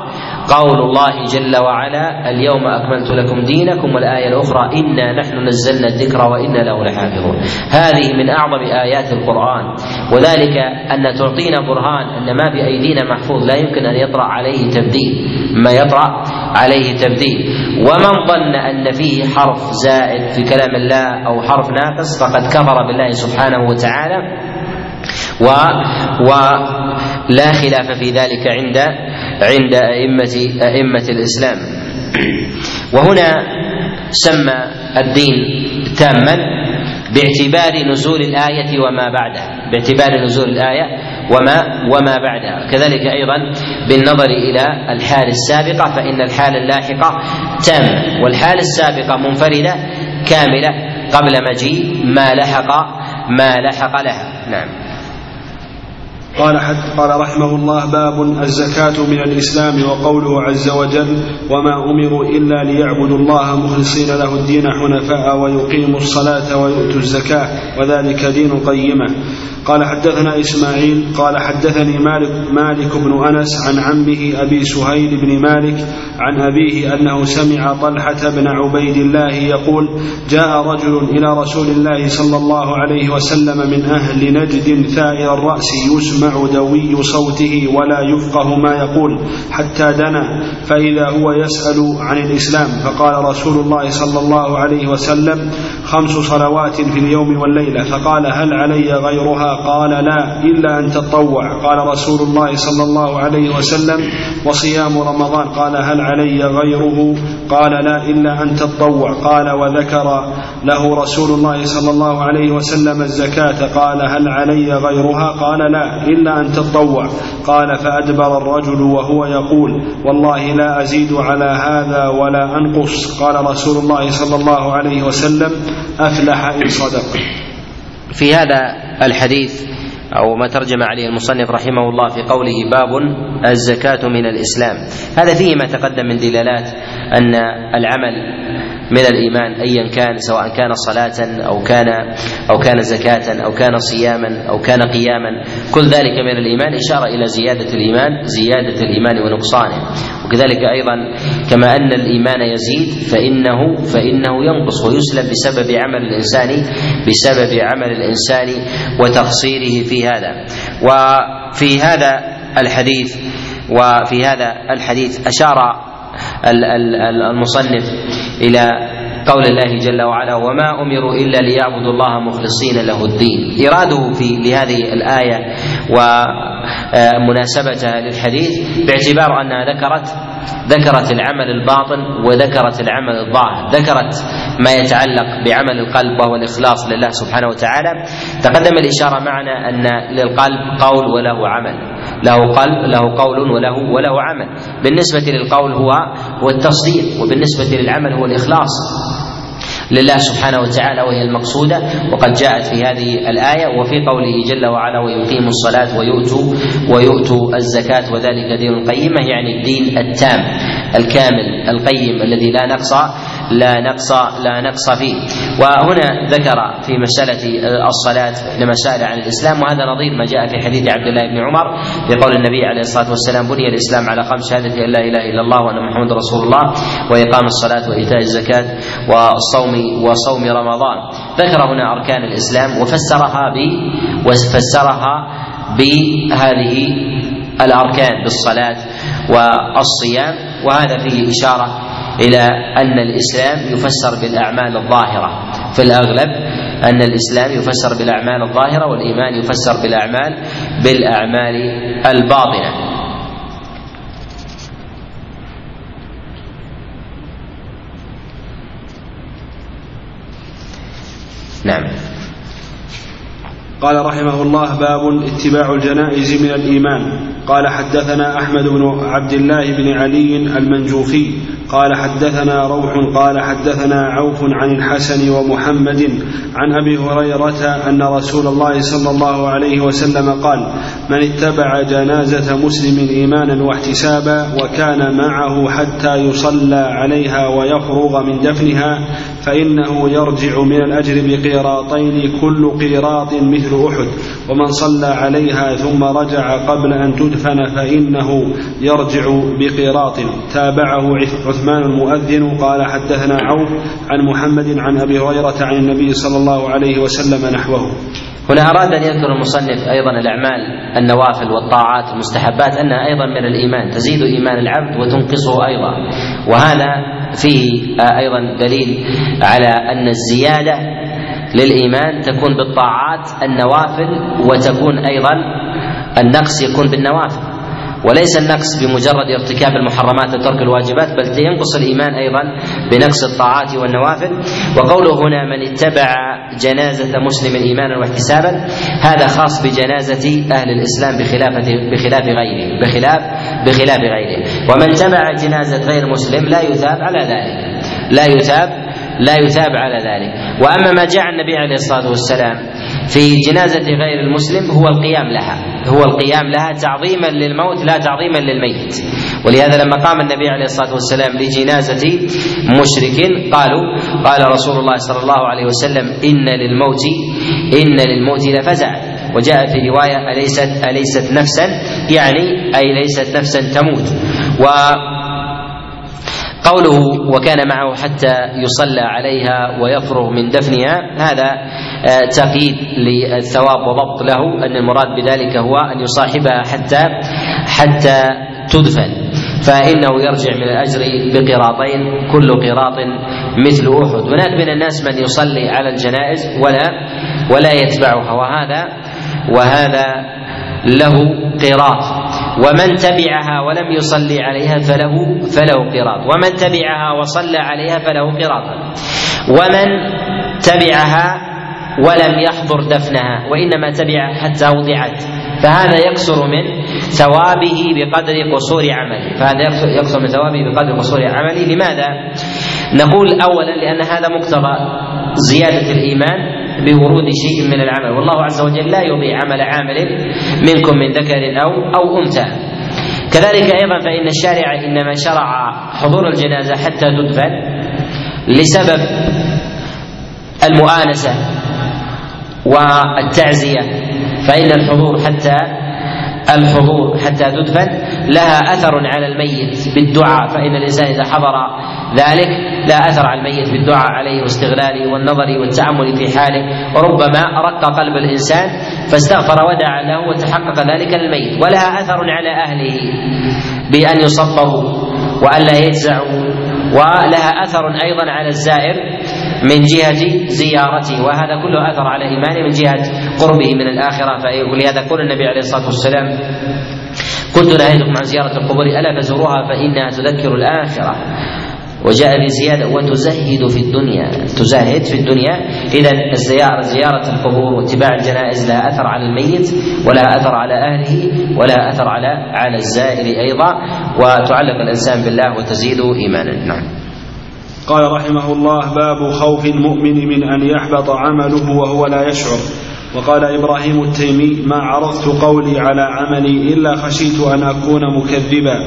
قول الله جل وعلا اليوم أكملت لكم دينكم والآية الأخرى إنا نحن نزلنا الذكر وإنا له لحافظون. هذه من أعظم آيات القرآن. وذلك أن تعطينا برهان أن ما في أيدينا محفوظ لا يمكن أن يطرأ عليه تبديل. ما يطرأ عليه تبديل. ومن ظن أن فيه حرف زائد في كلام الله أو حرف ناقص فقد كفر بالله سبحانه وتعالى. و ولا خلاف في ذلك عند عند أئمة أئمة الإسلام. وهنا سمى الدين تاما باعتبار نزول الآية وما بعدها. باعتبار نزول الآية وما وما بعدها. كذلك أيضا بالنظر إلى الحال السابقة فإن الحال اللاحقة تامة والحال السابقة منفردة كاملة قبل مجيء ما لحق ما لحق لها. نعم. قال حد قال رحمه الله باب الزكاة من الإسلام وقوله عز وجل وما أمروا إلا ليعبدوا الله مخلصين له الدين حنفاء ويقيموا الصلاة ويؤتوا الزكاة وذلك دين القيمة قال حدثنا إسماعيل قال حدثني مالك, مالك بن أنس عن عمه أبي سهيل بن مالك عن أبيه أنه سمع طلحة بن عبيد الله يقول جاء رجل إلى رسول الله صلى الله عليه وسلم من أهل نجد ثائر الرأس يسمع دوي صوته ولا يفقه ما يقول حتى دنا فإذا هو يسأل عن الإسلام فقال رسول الله صلى الله عليه وسلم خمس صلوات في اليوم والليلة فقال هل علي غيرها؟ قال لا إلا أن تطوع. قال رسول الله صلى الله عليه وسلم وصيام رمضان. قال هل علي غيره؟ قال لا إلا أن تطوع. قال وذكر له رسول الله صلى الله عليه وسلم الزكاة. قال هل علي غيرها؟ قال لا إلا أن تطوع. قال فأدبر الرجل وهو يقول والله لا أزيد على هذا ولا أنقص. قال رسول الله صلى الله عليه وسلم أفلح إن صدق. في هذا الحديث أو ما ترجم عليه المصنف رحمه الله في قوله باب الزكاة من الإسلام. هذا فيه ما تقدم من دلالات أن العمل من الإيمان أيا كان سواء كان صلاة أو كان أو كان زكاة أو كان صياما أو كان قياما. كل ذلك من الإيمان إشارة إلى زيادة الإيمان زيادة الإيمان ونقصانه. وكذلك أيضا كما أن الإيمان يزيد فإنه فإنه ينقص ويسلب بسبب عمل الإنسان بسبب عمل الإنسان وتقصيره في هذا. وفي هذا الحديث وفي هذا الحديث أشار المصنف إلى قول الله جل وعلا وما امروا الا ليعبدوا الله مخلصين له الدين. اراده في لهذه الايه ومناسبتها للحديث باعتبار أنها ذكرت ذكرت العمل الباطن وذكرت العمل الظاهر. ذكرت ما يتعلق بعمل القلب وهو الإخلاص لله سبحانه وتعالى. تقدم الإشارة معنا أن للقلب قول وله عمل. له قلب له قول وله وله عمل. بالنسبة للقول هو هو التصديق وبالنسبة للعمل هو الإخلاص لله سبحانه وتعالى وهي المقصودة. وقد جاءت في هذه الآية وفي قوله جل وعلا ويقيموا الصلاة ويؤتوا ويؤتوا الزكاة وذلك دين القيمة يعني الدين التام الكامل القيم الذي لا نقص لا نقص لا نقص فيه. وهنا ذكر في مسألة الصلاة لما سأل عن الإسلام وهذا نظير ما جاء في حديث عبد الله بن عمر في قول النبي عليه الصلاة والسلام بني الإسلام على خمس شهادة أن لا إله إلا الله وأن محمد رسول الله وإقام الصلاة وإيتاء الزكاة والصوم وصوم رمضان. ذكر هنا أركان الإسلام وفسرها ب وفسرها بهذه الأركان بالصلاة والصيام وهذا فيه إشارة إلى أن الإسلام يفسر بالأعمال الظاهرة. في الأغلب أن الإسلام يفسر بالأعمال الظاهرة والإيمان يفسر بالأعمال بالأعمال الباطنة. نعم. قال رحمه الله باب اتباع الجنائز من الإيمان. قال حدثنا أحمد بن عبد الله بن علي المنجوفي. قال حدثنا روح قال حدثنا عوف عن الحسن ومحمد عن أبي هريرة أن رسول الله صلى الله عليه وسلم قال من اتبع جنازة مسلم إيمانا واحتسابا وكان معه حتى يصلى عليها ويفرغ من دفنها فإنه يرجع من الأجر بقيراطين كل قيراط مثل أحد ومن صلى عليها ثم رجع قبل أن تدفن فإنه يرجع بقيراط تابعه عثمان المؤذن قال حدثنا عوف عن محمد عن أبي هريرة عن النبي صلى الله عليه وسلم نحوه. هنا أراد أن يذكر المصنف أيضا الأعمال النوافل والطاعات المستحبات أنها أيضا من الإيمان تزيد إيمان العبد وتنقصه أيضا وهذا فيه أيضا دليل على أن الزيادة للإيمان تكون بالطاعات النوافل وتكون أيضا النقص يكون بالنوافل. وليس النقص بمجرد ارتكاب المحرمات وترك الواجبات بل ينقص الإيمان أيضا بنقص الطاعات والنوافل. وقوله هنا من اتبع جنازة مسلم ايمانا واحتسابا هذا خاص بجنازة أهل الإسلام بخلافه بخلاف غيره بخلاف بخلاف غيره. ومن تبع جنازة غير مسلم لا يثاب على ذلك. لا يثاب لا يثاب على ذلك. وأما ما جاء النبي عليه الصلاة والسلام في جنازة غير المسلم هو القيام لها. هو القيام لها تعظيما للموت لا تعظيما للميت. ولهذا لما قام النبي عليه الصلاة والسلام لجنازة مشرك قالوا قال رسول الله صلى الله عليه وسلم إن للموت إن للموت لفزع. وجاء في رواية أليست أليست نفسا؟ يعني أي ليست نفسا تموت. و قوله وكان معه حتى يصلى عليها ويفرغ من دفنها هذا آه، تقييد للثواب وضبط له أن المراد بذلك هو أن يصاحبها حتى حتى تدفن. فإنه يرجع من الأجر بقراطين كل قراط مثل أحد. هناك من الناس من يصلي على الجنائز ولا ولا يتبعها وهذا وهذا له قراط. ومن تبعها ولم يصلي عليها فله فله قراط. ومن تبعها وصلى عليها فله قراط. ومن تبعها ولم يحضر دفنها وإنما تبع حتى وضعت. فهذا يقصر من ثوابه بقدر قصور عمله. فهذا يقصر من ثوابه بقدر قصور عمله. لماذا؟ نقول اولا لأن هذا مقتضى زيادة الإيمان بورود شيء من العمل. والله عز وجل لا يضيع عمل عامل منكم من ذكر أو أو أنثى. كذلك أيضا فإن الشارع إنما شرع حضور الجنازة حتى تدفن لسبب المؤانسة والتعزية. فإن الحضور حتى الحضور حتى تدفن لها أثر على الميت بالدعاء فإن الإنسان إذا حضر ذلك لا أثر على الميت بالدعاء عليه واستغلاله والنظر والتأمل في حاله. وربما رق قلب الإنسان فاستغفر ودعا له وتحقق ذلك للميت ولها أثر على أهله بأن يصبروا والا يجزعوا ولها أثر أيضا على الزائر من جهة زيارته وهذا كله أثر على إيمانه من جهة قربه من الآخرة. ولهذا يقول النبي عليه الصلاة والسلام كنت نهيتكم عن زيارة القبور ألا فزوروها فإنها تذكر الآخرة. وجاء بزيادة وتزهد في الدنيا. تزهد في الدنيا. إذا الزيارة زيارة القبور واتباع الجنائز لها أثر على الميت ولها أثر على أهله ولها أثر على على الزائر أيضا. وتعلق الإنسان بالله وتزيد إيمانا. نعم. قال رحمه الله باب خوف المؤمن من أن يحبط عمله وهو لا يشعر. وقال إبراهيم التيمي ما عرضت قولي على عملي إلا خشيت أن أكون مكذبا.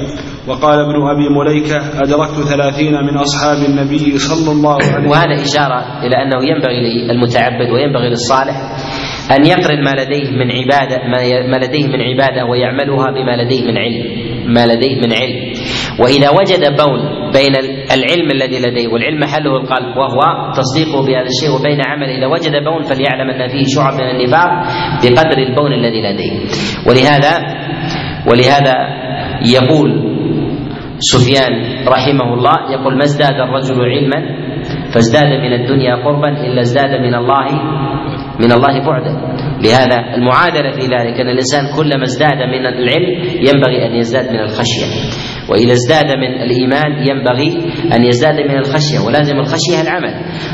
وقال ابن أبي مليكة أدركت ثلاثين من أصحاب النبي صلى الله عليه وسلم. وهذا إشارة إلى أنه ينبغي للمتعبد وينبغي للصالح أن يقرن ما لديه من عبادة ما لديه من عبادة ويعملها بما لديه من علم. ما لديه من علم. وإذا وجد بون بين العلم الذي لديه والعلم محله القلب وهو تصديقه بهذا الشيء وبين عمله إذا وجد بون فليعلم أن فيه شعب من النفاق بقدر البون الذي لديه. ولهذا ولهذا يقول سفيان رحمه الله يقول ما ازداد الرجل علما فازداد من الدنيا قربا إلا ازداد من الله من الله بعدا. لهذا المعادلة في ذلك أن الإنسان كلما ازداد من العلم ينبغي أن يزداد من الخشية. وإذا ازداد من الإيمان ينبغي أن يزداد من الخشية ولازم الخشية العمل.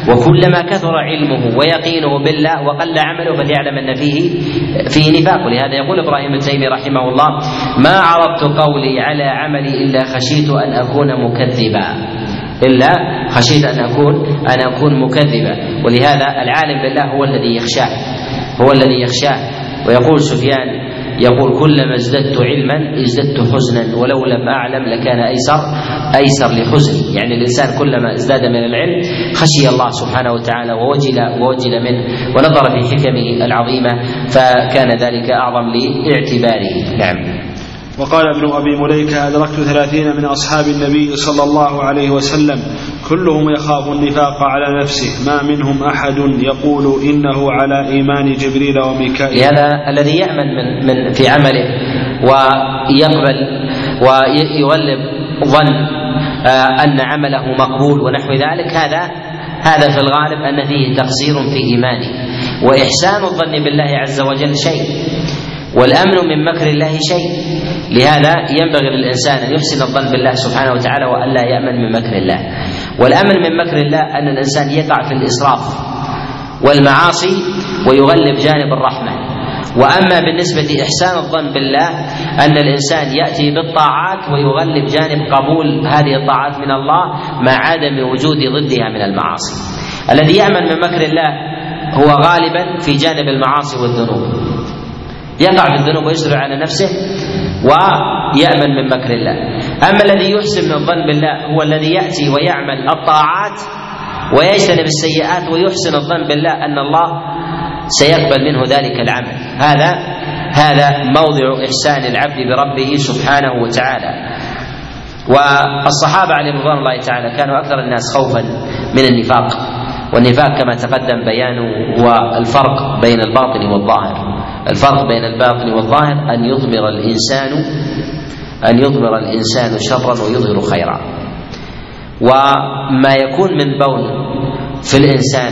وكلما كثر علمه ويقينه بالله وقل عمله فليعلم أن فيه فيه نفاق. ولهذا يقول إبراهيم التيمي رحمه الله ما عرضت قولي على عملي إلا خشيت أن أكون مكذبا. إلا خشيت أن أكون أن أكون مكذبا. ولهذا العالم بالله هو الذي يخشاه. هو الذي يخشاه. ويقول سفيان يقول كلما ازددت علما ازددت حزنا. ولو لم أعلم لكان ايسر أيسر لحزني يعني الإنسان كلما ازداد من العلم خشي الله سبحانه وتعالى ووجل ووجل منه ونظر في حكمه العظيمة فكان ذلك أعظم لاعتباره. نعم. وقال ابن أبي مليكة أدركت ثلاثين من أصحاب النبي صلى الله عليه وسلم. كلهم يخاف النفاق على نفسه. ما منهم أحد يقول إنه على إيمان جبريل وميكائيل. لهذا الذي يأمن من, من في عمله ويقبل ويغلب ظن آه، أن عمله مقبول ونحو ذلك هذا هذا في الغالب أن فيه تقصير في إيمانه. وإحسان الظن بالله عز وجل شيء. والأمن من مكر الله شيء. لهذا ينبغي للإنسان أن يحسن الظن بالله سبحانه وتعالى والا يأمن من مكر الله. والأمن من مكر الله أن الإنسان يقع في الإسراف والمعاصي ويغلب جانب الرحمة. وأما بالنسبة احسان الظن بالله أن الإنسان يأتي بالطاعات ويغلب جانب قبول هذه الطاعات من الله مع عدم وجود ضدها من المعاصي. الذي يأمن من مكر الله هو غالبا في جانب المعاصي والذنوب. يقع في الذنوب ويسر على نفسه ويأمن من مكر الله. أما الذي يحسن الظن بالله هو الذي يأتي ويعمل الطاعات ويجتنب السيئات ويحسن الظن بالله أن الله سيقبل منه ذلك العمل. هذا هذا موضع إحسان العبد بربه سبحانه وتعالى. والصحابة عليهم رضوان الله تعالى كانوا أكثر الناس خوفا من النفاق. والنفاق كما تقدم بيانه هو الفرق بين الباطن والظاهر. الفرق بين الباطن والظاهر أن يضمر الإنسان أن يضمر الإنسان شرا ويظهر خيرا. وما يكون من بون في الإنسان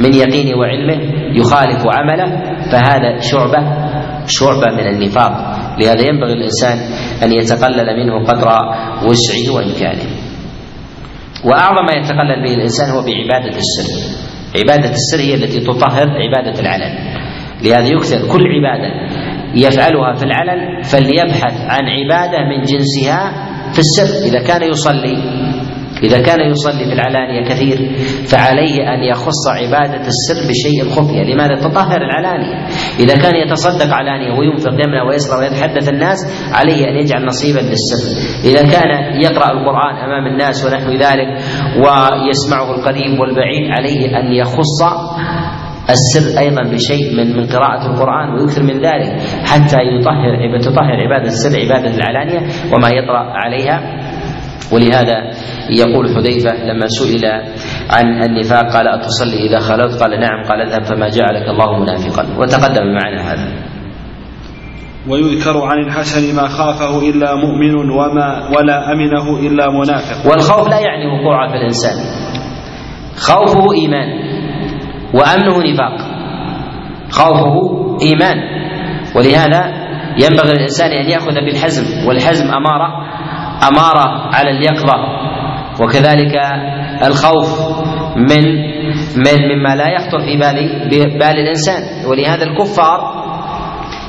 من يقين وعلمه يخالف عمله فهذا شعبة شعبة من النفاق. لهذا ينبغي الإنسان أن يتقلل منه قدر وسعه وإمكانه. وأعظم ما يتقلل به الإنسان هو بعبادة السر. عبادة السر هي التي تطهر عبادة العلن. لهذا يكثر. كل عبادة يفعلها في العلن فليبحث عن عبادة من جنسها في السر. إذا كان يصلي إذا كان يصلي في العلانية كثير فعليه أن يخص عبادة السر بشيء خفية لماذا؟ تطهر العلانية. إذا كان يتصدق علانية وينفق يمنى ويسرى ويتحدث الناس عليه أن يجعل نصيبا للسر. إذا كان يقرأ القرآن أمام الناس ونحو ذلك ويسمعه القريب والبعيد عليه أن يخص السر أيضا بشيء من من قراءة القرآن ويكثر من ذلك حتى يطهر تطهر عبادة السر عبادة العلانية وما يطرا عليها. ولهذا يقول حذيفة لما سئل عن النفاق قال أتصلي إذا خلوت؟ قال نعم. قال اذهب فما جعلك الله منافقا. وتقدم معنا هذا. ويذكر عن الحسن ما خافه إلا مؤمن وما ولا أمنه إلا منافق. والخوف لا يعني وقوعه في الإنسان. خوفه إيمان. وأمنه نفاق. خوفه إيمان. ولهذا ينبغي للإنسان أن يأخذ بالحزم والحزم أمارة أمارة على اليقظة. وكذلك الخوف من من مما لا يخطر في بال بال الإنسان. ولهذا الكفار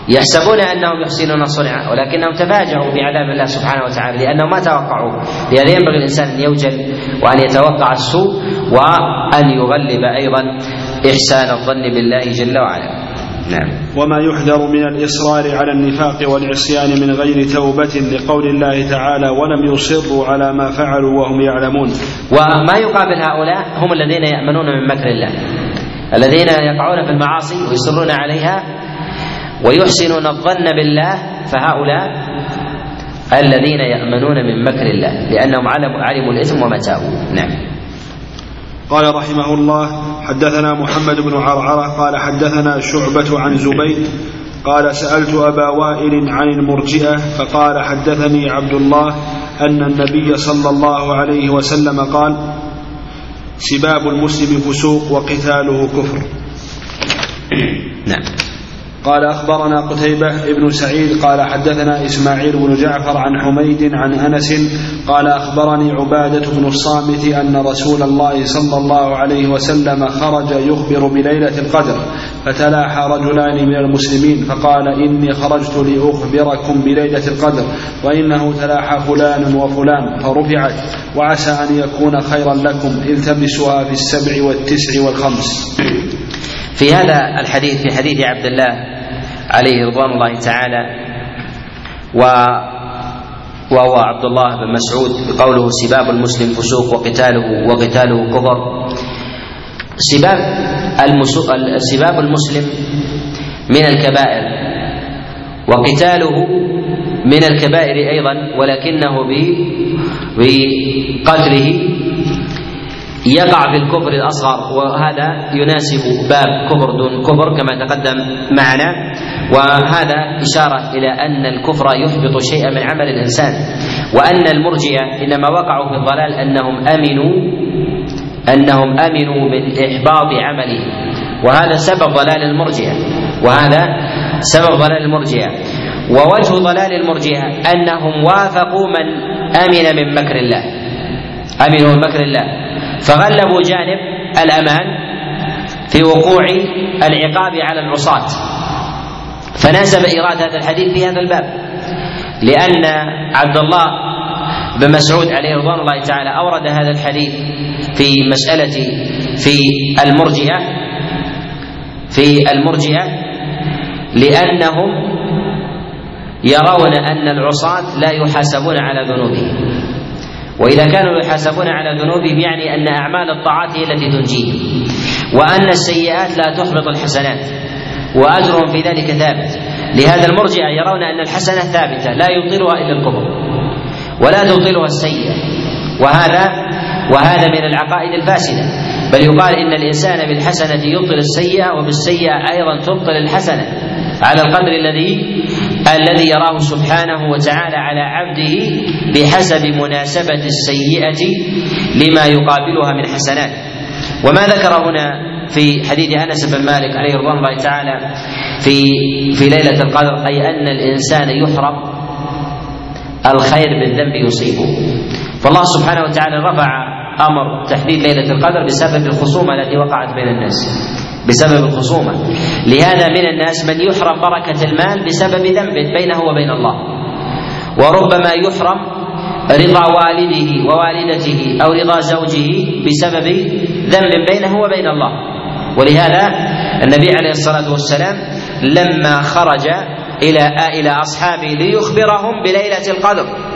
يحسبون أنهم يحسنون صنعا ولكنهم تفاجؤوا بعذاب الله سبحانه وتعالى لأنهم ما توقعوا. لهذا ينبغي الانسان أن يوجل وأن يتوقع السوء وأن يغلب أيضا إحسان الظن بالله جل وعلا. نعم. وما يحذر من الإصرار على النفاق والعصيان من غير توبة لقول الله تعالى ولم يصروا على ما فعلوا وهم يعلمون. وما يقابل هؤلاء هم الذين يأمنون من مكر الله. الذين يقعون في المعاصي ويصرون عليها ويحسنون الظن بالله فهؤلاء الذين يأمنون من مكر الله لأنهم علموا الإثم ومتاؤوا نعم. قال رحمه الله حدثنا محمد بن عرعرة قال حدثنا شعبة عن زبيد قال سألت أبا وائل عن المرجئة فقال حدثني عبد الله أن النبي صلى الله عليه وسلم قال سباب المسلم فسوق وقتاله كفر. نعم. قال أخبرنا قتيبة بن سعيد قال حدثنا إسماعيل بن جعفر عن حميد عن أنس قال أخبرني عبادة بن الصامت أن رسول الله صلى الله عليه وسلم خرج يخبر بليلة القدر فتلاحى رجلان من المسلمين فقال إني خرجت لأخبركم بليلة القدر وإنه تلاحى فلان وفلان فرفعت وعسى أن يكون خيرا لكم التمسوها في السبع والتسع والخمس. في هذا الحديث في حديث عبد الله عليه رضوان الله تعالى و وهو عبد الله بن مسعود بقوله سباب المسلم فسوق وقتاله وقتاله كفر. سباب سباب المسلم من الكبائر وقتاله من الكبائر أيضا ولكنه بقتله يقع في الكفر الأصغر وهذا يناسب باب كفر دون كفر كما تقدم معنا. وهذا إشارة إلى أن الكفر يحبط شيئا من عمل الإنسان وأن المرجئة إنما وقعوا في الضلال أنهم آمنوا أنهم آمنوا من إحباط عمله. وهذا سبب ضلال المرجئة وهذا سبب ضلال المرجئة. ووجه ضلال المرجئة أنهم وافقوا من آمن من مكر الله. آمنوا من مكر الله. فغلبوا جانب الأمان في وقوع العقاب على العصاة فناسب إيراد هذا الحديث في هذا الباب لأن عبد الله بن مسعود عليه رضوان الله تعالى أورد هذا الحديث في مسألة في المرجئة في المرجئة لأنهم يرون أن العصاة لا يحاسبون على ذنوبهم. وإذا كانوا يحاسبون على ذنوبهم يعني أن أعمال الطاعات هي التي تنجيهم وأن السيئات لا تحبط الحسنات. وأجرهم في ذلك ثابت. لهذا المرجئة يرون أن الحسنة ثابتة لا يبطلها إلا الكفر. ولا تبطلها السيئة. وهذا وهذا من العقائد الفاسدة. بل يقال إن الإنسان بالحسنة يبطل السيئة وبالسيئة أيضا تبطل الحسنة. على القدر الذي الذي يراه سبحانه وتعالى على عبده بحسب مناسبة السيئة لما يقابلها من حسنات. وما ذكر هنا في حديث أنس بن مالك عليه رضوان الله تعالى في في ليلة القدر أي أن الإنسان يحرم الخير بالذنب يصيبه. فالله سبحانه وتعالى رفع أمر تحديد ليلة القدر بسبب الخصومة التي وقعت بين الناس. بسبب الخصومة. لهذا من الناس من يحرم بركة المال بسبب ذنب بينه وبين الله. وربما يحرم رضا والده ووالدته أو رضا زوجه بسبب ذنب بينه وبين الله. ولهذا النبي عليه الصلاة والسلام لما خرج إلى إلى أصحابه ليخبرهم بليلة القدر.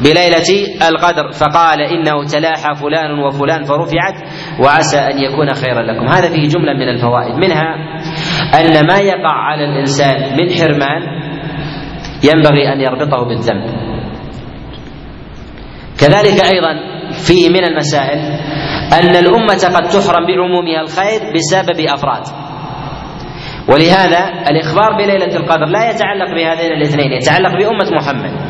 بليلة القدر فقال إنه تلاحى فلان وفلان فرفعت وعسى أن يكون خيرا لكم. هذا فيه جملة من الفوائد منها أن ما يقع على الإنسان من حرمان ينبغي أن يربطه بالذنب. كذلك أيضا فيه من المسائل أن الأمة قد تحرم بعمومها الخير بسبب أفراد. ولهذا الإخبار بليلة القدر لا يتعلق بهذين الاثنين يتعلق بأمة محمد.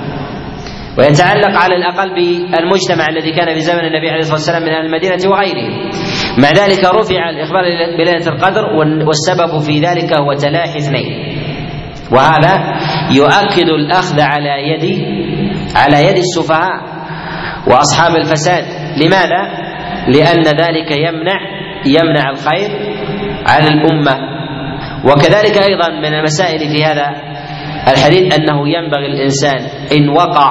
ويتعلق على الأقل بالمجتمع الذي كان في زمن النبي عليه الصلاة والسلام من أهل المدينة وغيرهم. مع ذلك رفع الاخبار بليلة القدر والسبب في ذلك هو تلاحي اثنين. وهذا يؤكد الأخذ على يد على يد السفهاء وأصحاب الفساد، لماذا؟ لأن ذلك يمنع يمنع الخير على الأمة وكذلك أيضا من المسائل في هذا الحديث أنه ينبغي الإنسان إن وقع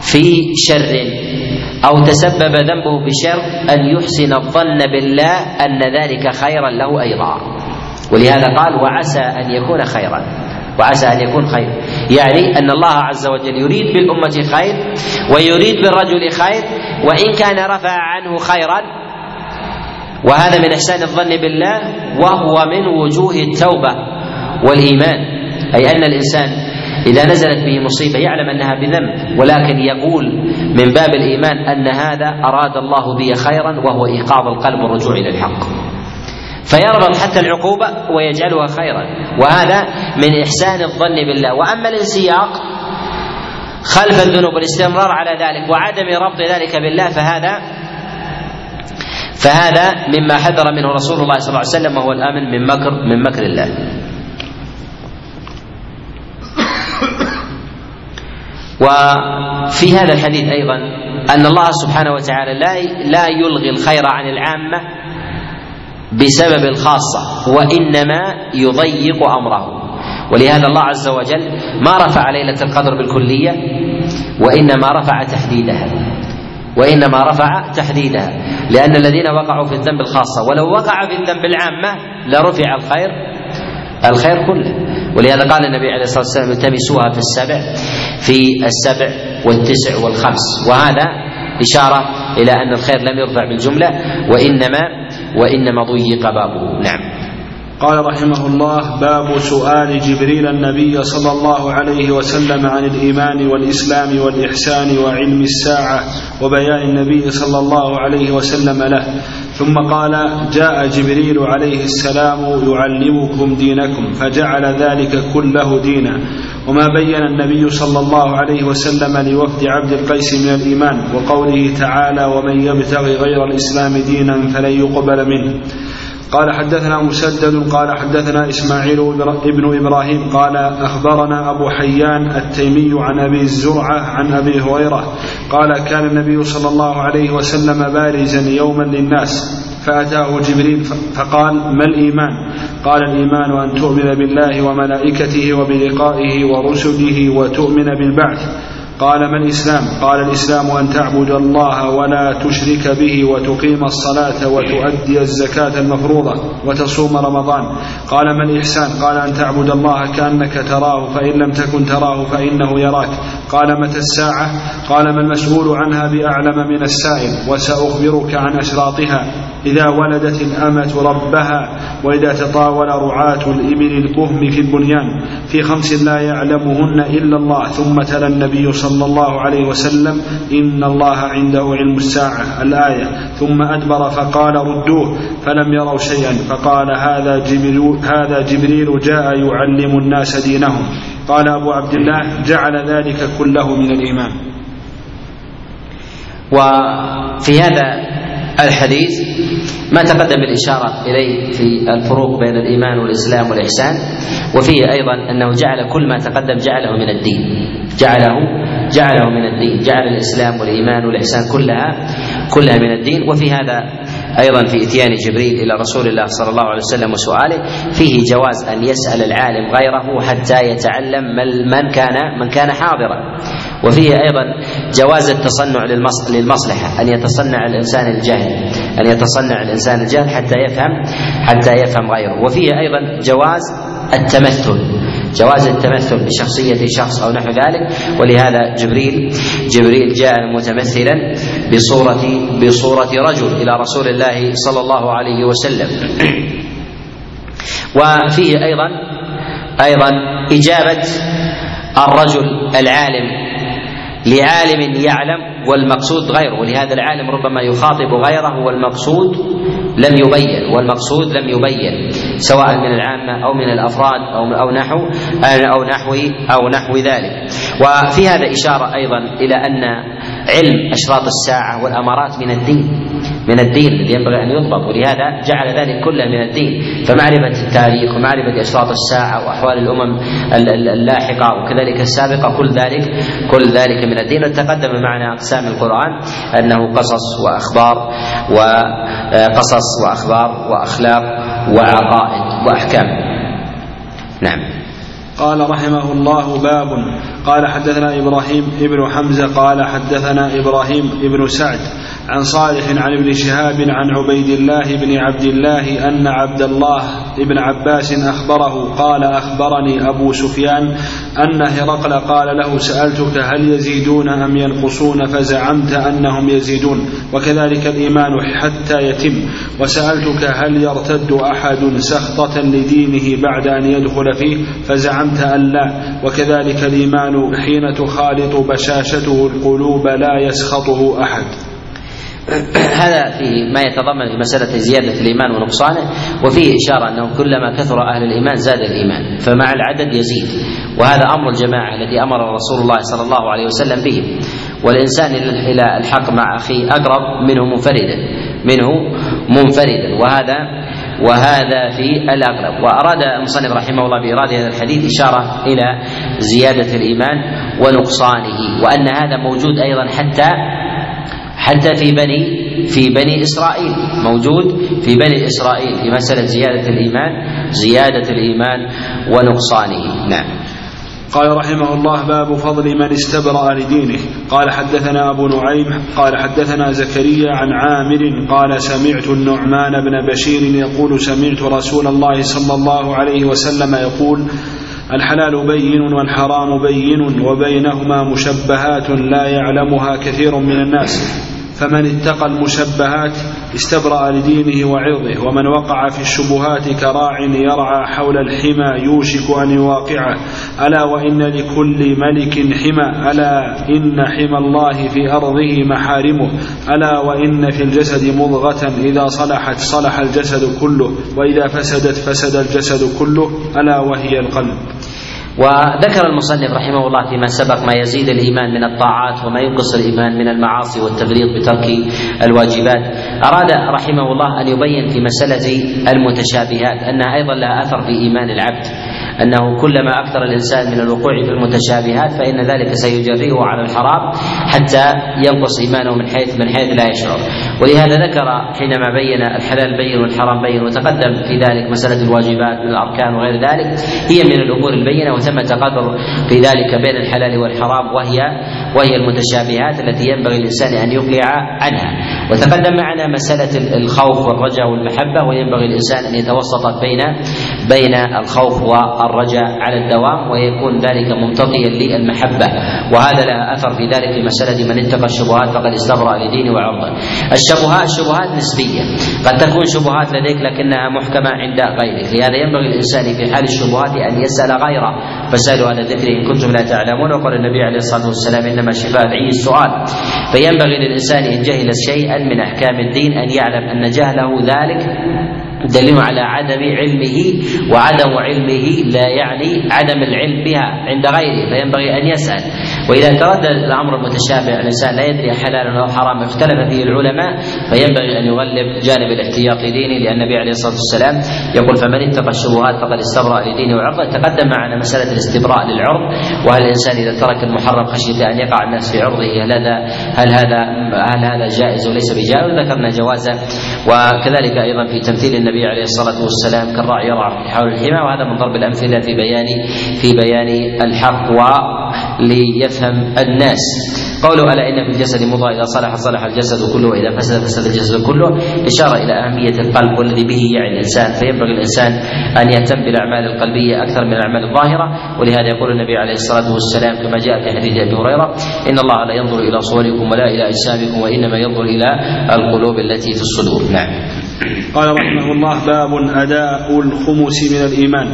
في شر أو تسبب ذنبه بشر أن يحسن الظن بالله أن ذلك خيرا له أيضا. ولهذا قال وعسى أن يكون خيرا. وعسى أن يكون خير. يعني أن الله عز وجل يريد بالأمة خير ويريد بالرجل خير وإن كان رفع عنه خيرا وهذا من إحسان الظن بالله وهو من وجوه التوبة والإيمان. أي أن الإنسان إذا نزلت به مصيبة يعلم أنها بذنب ولكن يقول من باب الإيمان أن هذا أراد الله بي خيرا وهو إيقاظ القلب والرجوع إلى الحق فيربط حتى العقوبة ويجعلها خيرا وهذا من إحسان الظن بالله وأما الانسياق خلف الذنوب والاستمرار على ذلك وعدم ربط ذلك بالله فهذا فهذا مما حذر منه رسول الله صلى الله عليه وسلم وهو الآمن من مكر من مكر الله. وفي هذا الحديث أيضا أن الله سبحانه وتعالى لا لا يلغي الخير عن العامة بسبب الخاصة وإنما يضيق أمره. ولهذا الله عز وجل ما رفع ليلة القدر بالكلية وإنما رفع تحديدها. وإنما رفع تحديدها. لأن الذين وقعوا في الذنب الخاصة ولو وقع في الذنب العامة لرفع الخير الخير كله. ولهذا قال النبي عليه الصلاة والسلام التمسوها في السبع في السبع والتسع والخمس. وهذا إشارة إلى أن الخير لم يرفع بالجملة وإنما وإنما ضيق بابه. نعم. قال رحمه الله باب سؤال جبريل النبي صلى الله عليه وسلم عن الإيمان والإسلام والإحسان وعلم الساعة وبيان النبي صلى الله عليه وسلم له. ثم قال جاء جبريل عليه السلام يعلمكم دينكم فجعل ذلك كله دينا. وما بين النبي صلى الله عليه وسلم لوفد عبد القيس من الإيمان وقوله تعالى ومن يبتغي غير الإسلام دينا فلن يقبل منه. قال حدثنا مسدد قال حدثنا إسماعيل ابن إبراهيم قال أخبرنا أبو حيان التيمي عن أبي الزرعة عن أبي هريرة قال كان النبي صلى الله عليه وسلم بارزا يوما للناس فأتاه جبريل فقال ما الإيمان؟ قال الإيمان أن تؤمن بالله وملائكته وبلقائه ورسله وتؤمن بالبعث. قال ما الإسلام؟ قال الإسلام أن تعبد الله ولا تشرك به وتقيم الصلاة وتؤدي الزكاة المفروضة وتصوم رمضان. قال ما الإحسان؟ قال أن تعبد الله كأنك تراه فإن لم تكن تراه فإنه يراك. قال متى الساعة؟ قال ما المسؤول عنها بأعلم من السائل وسأخبرك عن أشراطها. إذا ولدت الأمة ربها وإذا تطاول رعاة الإبل الكهم في البنيان. في خمس لا يعلمهن إلا الله ثم تلا النبي صلى الله عليه وسلم إن الله عنده علم الساعة الآية. ثم أدبر فقال ردوه فلم يروا شيئا فقال هذا جبريل, هذا جبريل جاء يعلم الناس دينهم. قال أبو عبد الله جعل ذلك كله من الإيمان. وفي هذا الحديث ما تقدم الإشارة إليه في الفروق بين الإيمان والإسلام والإحسان وفيه أيضا أنه جعل كل ما تقدم جعله من الدين. جعله جعله من الدين جعل الإسلام والإيمان والإحسان كلها كلها من الدين. وفي هذا أيضا في إتيان جبريل إلى رسول الله صلى الله عليه وسلم وسؤاله فيه جواز أن يسأل العالم غيره حتى يتعلم من كان من كان حاضرا. وفيه أيضا جواز التصنع للمصلحة أن يتصنع الإنسان الجاهل أن يتصنع الإنسان الجاهل حتى يفهم حتى يفهم غيره. وفيه أيضا جواز التمثل. جواز التمثل بشخصية شخص أو نحو ذلك. ولهذا جبريل جبريل جاء متمثلا بصورة بصورة رجل إلى رسول الله صلى الله عليه وسلم. وفيه أيضا أيضا إجابة الرجل العالم لعالم يعلم والمقصود غيره. ولهذا العالم ربما يخاطب غيره والمقصود لم يبين والمقصود لم يبين سواء من العامة أو من الأفراد أو أو نحو أو نحو أو نحو ذلك. وفي هذا إشارة أيضا إلى أن علم أشراط الساعة والأمارات من الدين من الدين الذي ينبغي أن يضبط ولهذا جعل ذلك كله من الدين. فمعرفة التاريخ ومعرفة أشراط الساعة وأحوال الأمم اللاحقة وكذلك السابقة كل ذلك كل ذلك من الدين. وتقدم معنا أقسام القرآن أنه قصص وأخبار وقصص وأخبار وأخلاق وعقائد وأحكام. نعم. قال رحمه الله باب. قال حدثنا إبراهيم ابن حمزة قال حدثنا إبراهيم ابن سعد. عن صالح عن ابن شهاب عن عبيد الله بن عبد الله أن عبد الله بن عباس أخبره قال أخبرني أبو سفيان أن هرقل قال له سألتك هل يزيدون أم ينقصون؟ فزعمت أنهم يزيدون وكذلك الإيمان حتى يتم وسألتك هل يرتد أحد سخطة لدينه بعد أن يدخل فيه؟ فزعمت أن لا وكذلك الإيمان حين تخالط بشاشته القلوب لا يسخطه أحد. هذا فيه ما يتضمن في مسألة زيادة الإيمان ونقصانه وفيه إشارة أنه كلما كثر أهل الإيمان زاد الإيمان فمع العدد يزيد وهذا أمر الجماعة الذي أمر رسول الله صلى الله عليه وسلم به والإنسان إلى الحق مع أخيه أقرب منه منفردا منه منفردا وهذا وهذا في الأغلب وأراد المصنف رحمه الله بإرادة هذا الحديث إشارة إلى زيادة الإيمان ونقصانه وأن هذا موجود أيضا حتى حتى في بني في بني إسرائيل. موجود في بني إسرائيل في مسألة زيادة الإيمان زيادة الإيمان ونقصانه. نعم. قال رحمه الله باب فضل من استبرأ لدينه. قال حدثنا أبو نعيم قال حدثنا زكريا عن عامر قال سمعت النعمان بن بشير يقول سمعت رسول الله صلى الله عليه وسلم يقول الحلال بين والحرام بين وبينهما مشبهات لا يعلمها كثير من الناس. فمن اتقى المشبهات استبرأ لدينه وعرضه ومن وقع في الشبهات كراع يرعى حول الحمى يوشك أن يواقعه. ألا وإن لكل ملك حمى ألا إن حمى الله في أرضه محارمه. ألا وإن في الجسد مضغة إذا صلحت صلح الجسد كله وإذا فسدت فسد الجسد كله ألا وهي القلب. وذكر المصنف رحمه الله فيما سبق ما يزيد الإيمان من الطاعات وما ينقص الإيمان من المعاصي والتفريط بترك الواجبات. أراد رحمه الله أن يبين في مسألة المتشابهات أنها أيضا لها أثر في إيمان العبد. أنه كلما أكثر الإنسان من الوقوع في المتشابهات فإن ذلك سيجريه على الحرام حتى ينقص إيمانه من حيث من حيث لا يشعر. ولهذا ذكر حينما بين الحلال بين والحرام بين وتقدم في ذلك مسألة الواجبات من الاركان وغير ذلك هي من الأمور البينة وثمة قدر في ذلك بين الحلال والحرام وهي وهي المتشابهات التي ينبغي الإنسان أن يقلع عنها وتقدم معنا مسألة الخوف والرجاء والمحبة وينبغي الإنسان أن يتوسط بين بين الخوف والرجاء على الدوام ويكون ذلك ممتطيا للمحبة وهذا له أثر في ذلك في مسألة من اتقى الشبهات فقد استبرأ لدينه وعرضه. الشبهات الشبهات نسبية. قد تكون شبهات لديك لكنها محكمة عند غيرك. لهذا ينبغي الانسان في حال الشبهات أن يسأل غيره. فسالوا على ذكر إن كنتم لا تعلمون. وقال النبي عليه الصلاة والسلام إنما شفاء العي السؤال. فينبغي للإنسان إن جهل شيئا من أحكام الدين أن يعلم أن جهله ذلك دليل على عدم علمه وعدم علمه لا يعني عدم العلم بها عند غيره. فينبغي أن يسأل. وإذا تردد الأمر المتشابه الإنسان لا يدري حلال أو حرام اختلف فيه العلماء فينبغي أن يغلب جانب الاحتياط لدينه لأن النبي عليه الصلاة والسلام يقول فمن اتقى الشبهات فقد استبرأ لدينه وعرضه تقدم معنا مسألة الاستبراء للعرض وهل الإنسان إذا ترك المحرم خشية أن يقع الناس في عرضه هل هذا هل هذا هل هذا جائز وليس بجائز؟ ذكرنا جوازه وكذلك أيضا في تمثيل النبي عليه الصلاة والسلام كالراعي يرعى حول الحمى وهذا من ضرب الأمثلة في بيان في بيان الحق. وليفهم الناس. قوله ألا إن في الجسد مضغه إذا صلح صلح الجسد كله وإذا فسد فسد الجسد كله. إشارة إلى أهمية القلب والذي به يعي الإنسان. فينبغي الإنسان أن يهتم بالأعمال القلبية أكثر من الأعمال الظاهرة. ولهذا يقول النبي عليه الصلاة والسلام كما جاء في حديث أبي هريرة إن الله لا ينظر إلى صوركم ولا إلى أجسامكم وإنما ينظر إلى القلوب التي في الصدور. نعم. قال رحمه الله باب أداء الخمس من الإيمان.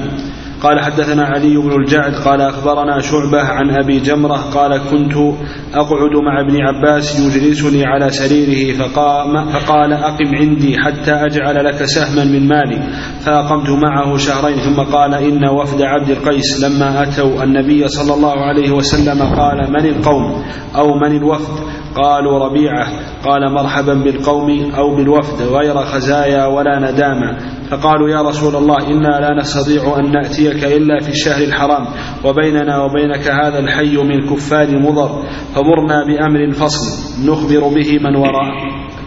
قال حدثنا علي بن الجعد قال أخبرنا شعبة عن أبي جمرة قال كنت أقعد مع ابن عباس يجلسني على سريره فقام فقال أقم عندي حتى أجعل لك سهما من مالي. فأقمت معه شهرين ثم قال إن وفد عبد القيس لما أتوا النبي صلى الله عليه وسلم قال من القوم أو من الوفد؟ قالوا ربيعة. قال مرحبا بالقوم أو بالوفد غير خزايا ولا ندامة. فقالوا يا رسول الله إنا لا نستطيع أن نأتيك إلا في الشهر الحرام وبيننا وبينك هذا الحي من كفار مضر فمرنا بأمر فصل نخبر به من وراء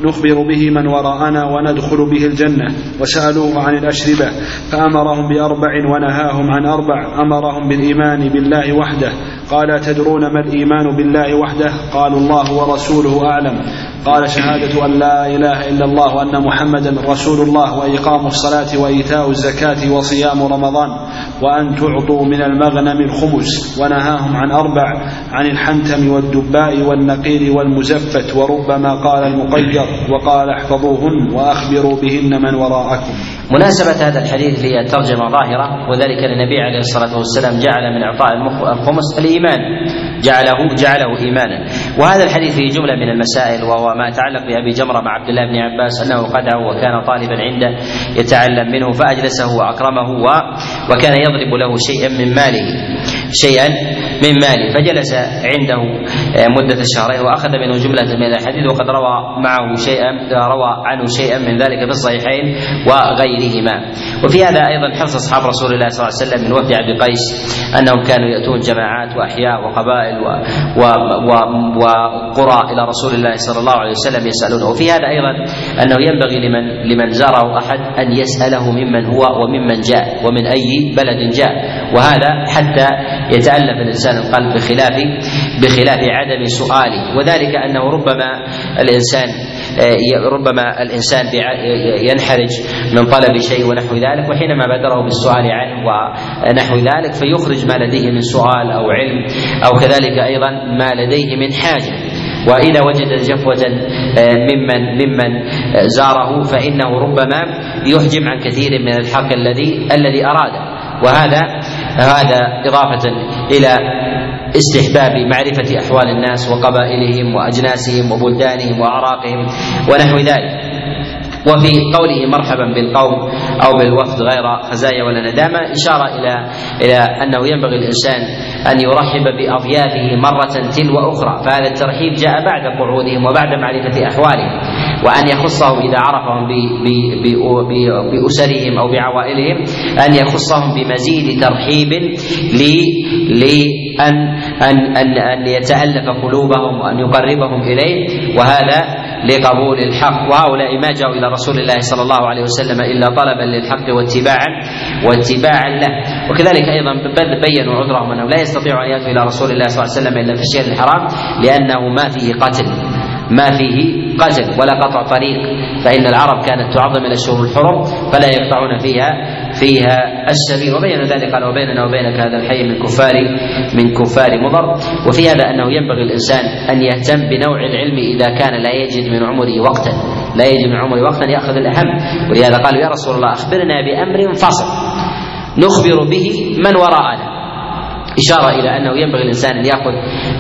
نخبر به من وراءنا وندخل به الجنة وسألوه عن الأشربة فأمرهم بأربع ونهاهم عن أربع أمرهم بالإيمان بالله وحده قال تدرون ما الإيمان بالله وحده؟ قالوا الله ورسوله أعلم. قال شهادة أن لا إله إلا الله وأن محمدا رسول الله وإقام الصلاة وإيتاء الزكاة وصيام رمضان وأن تعطوا من المغنم الخمس ونهاهم عن أربع عن الحنتم والدباء والنقير والمزفت وربما قال المقير وقال احفظوهن وأخبروا بهن من وراءكم. مناسبة هذا الحديث في الترجمة ظاهرة وذلك النبي عليه الصلاة والسلام جعل من إعطاء الخمس الإيمان. جعله جعله إيمانا. وهذا الحديث فيه جملة من المسائل وهو ما يتعلق بأبي جمرة مع عبد الله بن عباس أنه قدعه وكان طالبا عنده يتعلم منه فأجلسه وأكرمه وكان يضرب له شيئا من ماله. شيئا من ماله. فجلس عنده مدة شهرين وأخذ منه جملة من الحديث وقد روى معه شيئا روى عنه شيئا من ذلك في الصحيحين وغيرهما. وفي هذا أيضا حرص أصحاب رسول الله صلى الله عليه وسلم من وفد عبد قيس أنهم كانوا يأتون جماعات وأحياء وقبائل و و و وقرى إلى رسول الله صلى الله عليه وسلم يسألونه. وفي هذا أيضا أنه ينبغي لمن لمن زاره أحد أن يسأله ممن هو وممن جاء ومن أي بلد جاء. وهذا حتى يتألف الإنسان القلب بخلاف بخلاف عدم سؤاله. وذلك أنه ربما الإنسان ربما الإنسان ينحرج من طلب شيء ونحو ذلك وحينما بادره بالسؤال عنه ونحو ذلك فيخرج ما لديه من سؤال أو علم أو كذلك أيضا ما لديه من حاجة. وإذا وجد جفوة ممن ممن زاره فإنه ربما يحجم عن كثير من الحق الذي الذي أراده. وهذا هذا إضافة إلى استحباب معرفة أحوال الناس وقبائلهم وأجناسهم وبلدانهم وأعراقهم ونحو ذلك. وفي قوله مرحبا بالقوم أو بالوفد غير خزايا ولا ندامة إشارة إلى إلى أنه ينبغي الإنسان أن يرحب بأضيافه مرة تلو أخرى. فهذا الترحيب جاء بعد قعودهم وبعد معرفة أحوالهم وأن يخصهم إذا عرفهم بأسرهم أو بعوائلهم أن يخصهم بمزيد ترحيب لأن أن أن أن يتألف قلوبهم وأن يقربهم إليه. وهذا لقبول الحق. وهؤلاء ما جاءوا إلى رسول الله صلى الله عليه وسلم إلا طلبا للحق واتباعا واتباعا له. وكذلك أيضا بينوا عذرهم أنه لا يستطيع أن يأتوا إلى رسول الله صلى الله عليه وسلم إلا في الشهر الحرام لأنه ما فيه قتل ما فيه قتل ولا قطع طريق. فإن العرب كانت تعظم الأشهر الحرم فلا يقطعون فيها فيها السبيل. وبين ذلك قال وبيننا وبينك هذا الحي من كفار من كفار مضر. وفي هذا أنه ينبغي الإنسان أن يهتم بنوع العلم إذا كان لا يجد من عمره وقتا. لا يجد من عمره وقتا يأخذ الأهم. ولهذا قالوا يا رسول الله أخبرنا بأمر فصل نخبر به من وراءنا. إشارة إلى أنه ينبغي الإنسان أن يأخذ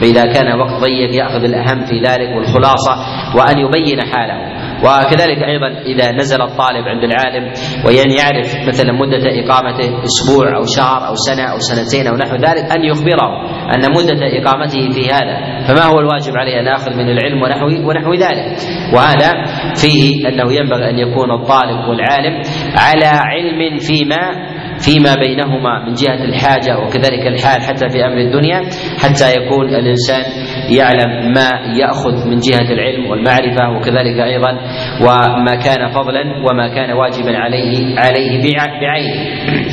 فإذا كان وقت ضيق يأخذ الأهم في ذلك والخلاصة وأن يبين حاله. وكذلك أيضا إذا نزل الطالب عند العالم وان يعرف مثلا مدة إقامته أسبوع أو شهر أو سنة أو سنتين أو نحو ذلك أن يخبره أن مدة إقامته في هذا فما هو الواجب عليه أن آخذ من العلم ونحو ونحو ذلك؟ وهذا فيه أنه ينبغي أن يكون الطالب والعالم على علم فيما فيما بينهما من جهة الحاجة وكذلك الحال حتى في أمر الدنيا حتى يكون الإنسان يعلم ما يأخذ من جهة العلم والمعرفة وكذلك أيضا وما كان فضلا وما كان واجبا عليه عليه بعينه.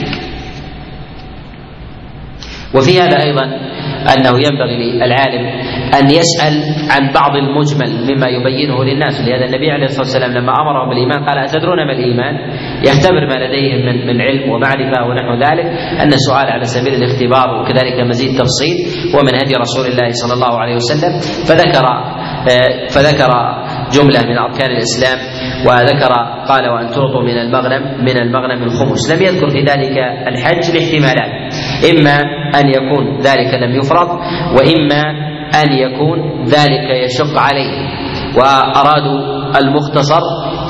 وفي هذا أيضا أنه ينبغي للعالم أن يسأل عن بعض المجمل مما يبينه للناس لهذا النبي عليه الصلاة والسلام لما أمرهم بالإيمان قال أتدرون ما الإيمان؟ يختبر ما لديهم من, من علم ومعرفة ونحو ذلك أن السؤال على سبيل الاختبار وكذلك مزيد تفصيل هو من هدي رسول الله صلى الله عليه وسلم. فذكر فذكر جملة من أركان الإسلام وذكر قال وأن تعطوا من المغنم من المغنم الخمس. لم يذكر في ذلك الحج لاحتمالات إما أن يكون ذلك لم يفرض وإما أن يكون ذلك يشق عليه. وأرادوا المختصر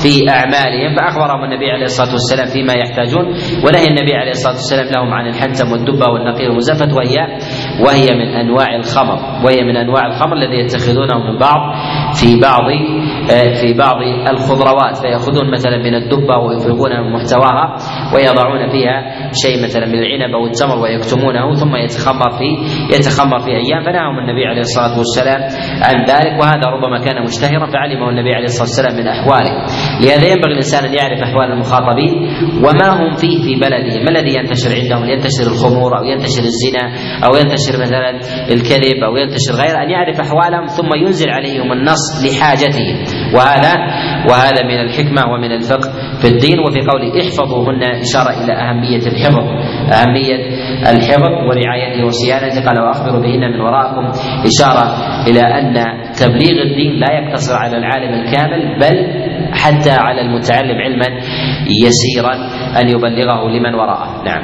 في أعمالهم فأخبرهم النبي عليه الصلاة والسلام فيما يحتاجون. ونهي النبي عليه الصلاة والسلام لهم عن الحنتم والدبة والنقير والمزفت وهي وهي من أنواع الخمر. وهي من أنواع الخمر الذي يتخذونه من بعض في بعض في بعض الخضروات فيأخذون مثلا من الدبة ويفرغون من محتواها ويضعون فيها شيء مثلا من العنب أو التمر ويكتمونه ثم يتخمر في يتخمر في أيام. فنهاهم النبي عليه الصلاة والسلام عن ذلك وهذا ربما كان مشتهرا فعلمه النبي عليه الصلاة والسلام من أحواله. لهذا ينبغي الإنسان أن يعرف أحوال المخاطبين وما هم فيه في بلده ما الذي ينتشر عندهم؟ ينتشر الخمور أو ينتشر الزنا أو ينتشر مثلا الكذب أو ينتشر غيره؟ أن يعرف أحوالهم ثم ينزل عليهم النص لحاجتهم. وهذا وهذا من الحكمة ومن الفقه في الدين وفي قوله احفظوهن إشارة إلى أهمية الحفظ. أهمية الحفظ ورعايته وصيانته. قال وأخبروا بهن من وراءكم إشارة إلى أن تبليغ الدين لا يقتصر على العالم الكامل بل حتى على المتعلم علما يسيرا أن يبلغه لمن وراءه. نعم.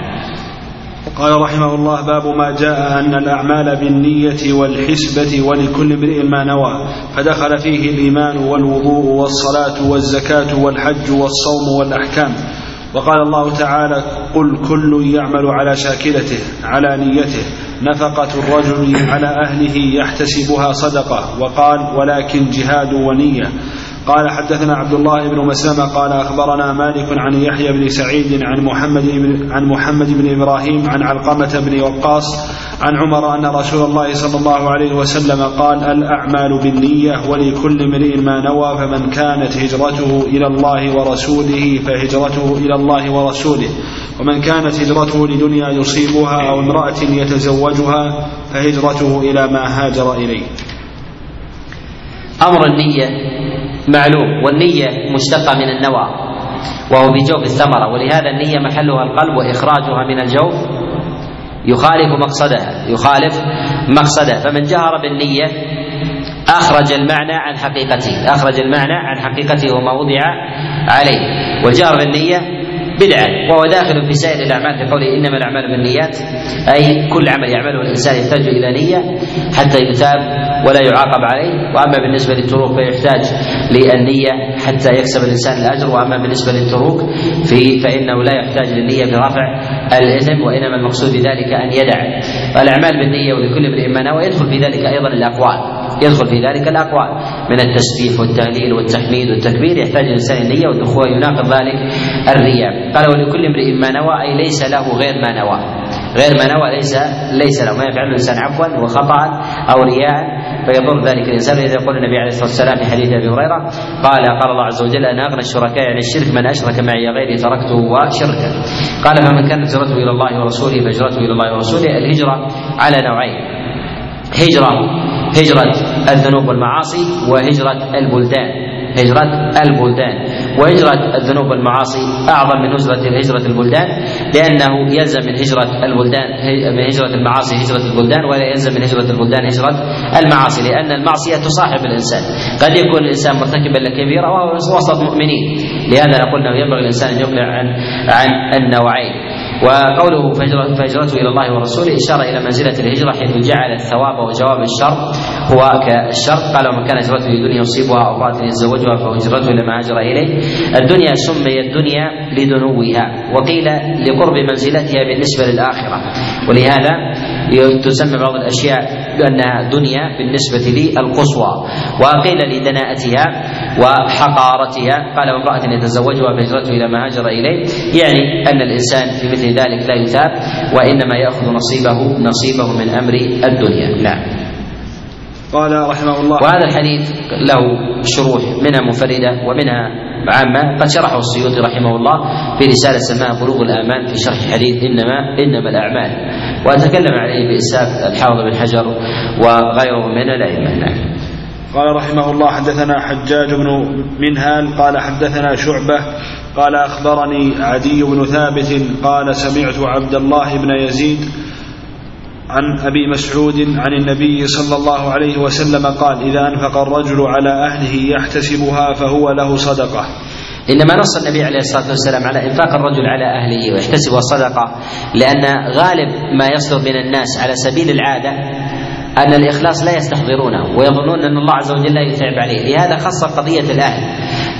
قال رحمه الله باب ما جاء أن الأعمال بالنية والحسبة ولكل امرئ ما نوى فدخل فيه الإيمان والوضوء والصلاة والزكاة والحج والصوم والأحكام. وقال الله تعالى قل كل يعمل على شاكلته على نيته نفقة الرجل على أهله يحتسبها صدقة وقال ولكن جهاد ونية قال حدثنا عبد الله بن مسلمة قال أخبرنا مالك عن يحيى بن سعيد عن محمد بن عن محمد بن إبراهيم عن علقمة بن وقاص عن عمر أن رسول الله صلى الله عليه وسلم قال الأعمال بالنية ولكل امرئ ما نوى فمن كانت هجرته إلى الله ورسوله فهجرته إلى الله ورسوله ومن كانت هجرته لدنيا يصيبها أو امرأة يتزوجها فهجرته إلى ما هاجر إليه. أمر النية معلوم والنية مشتقة من النوى وهو بجوف الثمرة ولهذا النية محلها القلب وإخراجها من الجوف يخالف مقصدها يخالف مقصدها فمن جهر بالنية أخرج المعنى عن حقيقته أخرج المعنى عن حقيقته وما وضع عليه. والجهر بالنية بدعة. وهو داخل في سائر الأعمال في قوله إنما الأعمال بالنيات أي كل عمل يعمله الإنسان يحتاج إلى نية حتى يثاب ولا يعاقب عليه. وأما بالنسبة للتروك فيحتاج للنية حتى يكسب الإنسان الأجر وأما بالنسبة للتروك في فإنه لا يحتاج للنية في رفع الإثم وإنما المقصود بذلك أن يدع. الأعمال بالنية ولكل امرئ ما نوى يدخل في ذلك أيضا الأقوال. يدخل في ذلك الأقوال. من التسبيح والتهليل والتحميد والتكبير يحتاج الإنسان النية والدخول. يناقض ذلك الرياء. قال ولكل امرئ ما نوى أي ليس له غير ما نوى. غير ما نوى ليس ليس له. ما يفعله الإنسان عفوا وخطا أو رياء فيضر ذلك الإنسان. إذا يقول النبي عليه الصلاة والسلام في حديث أبي هريرة قال قال الله عز وجل أنا أغنى الشركاء عن الشرك من أشرك معي غيري تركته وشركه. قال فمن كانت هجرته إلى الله ورسوله فهجرته إلى الله ورسوله الهجرة على نوعين هجره هجرة الذنوب والمعاصي وهجرة البلدان. هجرة البلدان. وهجرة الذنوب والمعاصي أعظم من هجرة هجرة البلدان لأنه يلزم من هجرة البلدان من هجرة المعاصي هجرة البلدان ولا يلزم من هجرة البلدان هجرة المعاصي لأن المعصية تصاحب الإنسان. قد يكون الإنسان مرتكبا لكبيرة وهو وسط مؤمنين لهذا نقول أنه ينبغي الإنسان أن يقلع عن عن النوعين. وقوله فهجرته إلى الله ورسوله اشار إلى منزلة الهجرة حيث جعل الثواب وجواب الشر. هو كالشر. قال ومن كان هجرته لدنيا يصيبها أو امراه يتزوجها فهجرته إلى ما هاجر إليه. الدنيا سميت الدنيا لدنوها وقيل لقرب منزلتها بالنسبة للآخرة. ولهذا تسمى بعض الأشياء بانها دنيا بالنسبة للقصوى وقيل لدناءتها وحقارتها. قال وامرأة يتزوجها فهجرته إلى ما هاجر إليه. يعني أن الإنسان في مثل ذلك لا يثاب وإنما يأخذ نصيبه نصيبه من أمر الدنيا. نعم. قال رحمه الله. وهذا الحديث له شروح منها منفردة ومنها عامة. قد شرحه السيوطي رحمه الله في رسالة سماها بلوغ الآمال في شرح حديث إنما إنما الأعمال. وأتكلم عليه بإساف الحافظ بن حجر وغيره من الأئمة. نعم. قال رحمه الله حدثنا حجاج بن منهال قال حدثنا شعبة قال أخبرني عدي بن ثابت قال سمعت عبد الله بن يزيد عن أبي مسعود عن النبي صلى الله عليه وسلم قال إذا أنفق الرجل على أهله يحتسبها فهو له صدقة. إنما نص النبي عليه الصلاة والسلام على إنفاق الرجل على أهله ويحتسبها صدقة لأن غالب ما يصدر من الناس على سبيل العادة أن الإخلاص لا يستحضرونه ويظنون أن الله عز وجل لا يتعب عليه، لهذا خص قضية الأهل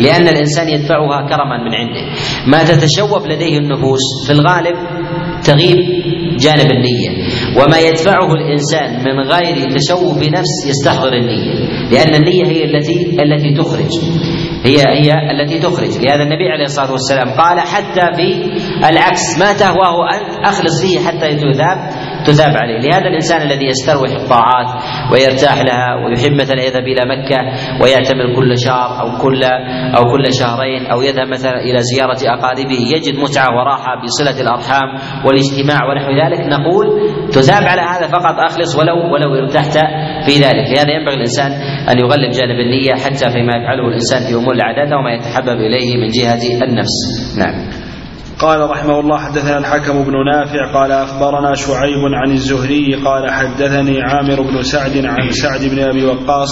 لأن الإنسان يدفعها كرما من عنده. ما تتشوف لديه النفوس في الغالب تغيب جانب النية. وما يدفعه الإنسان من غير تشوف نفس يستحضر النية. لأن النية هي التي التي تخرج. هي هي التي تخرج. لهذا النبي عليه الصلاة والسلام قال حتى في العكس ما تهواه أنت أخلص فيه حتى تذاب تثاب عليه. لهذا الإنسان الذي يستروح الطاعات ويرتاح لها ويحب مثلا يذهب إلى مكة ويعتمر كل شهر أو كل أو كل شهرين أو يذهب مثلا إلى زيارة أقاربه. يجد متعة وراحة بصلة الأرحام والاجتماع ونحو ذلك. نقول تثاب على هذا فقط أخلص ولو ولو ارتحت في ذلك. لهذا ينبغي الإنسان أن يغلب جانب النية حتى فيما يفعله الإنسان في أمور العادات وما يتحبب إليه من جهة النفس. نعم. قال رحمه الله حدثنا الحكم بن نافع قال أخبرنا شعيب عن الزهري قال حدثني عامر بن سعد عن سعد بن أبي وقاص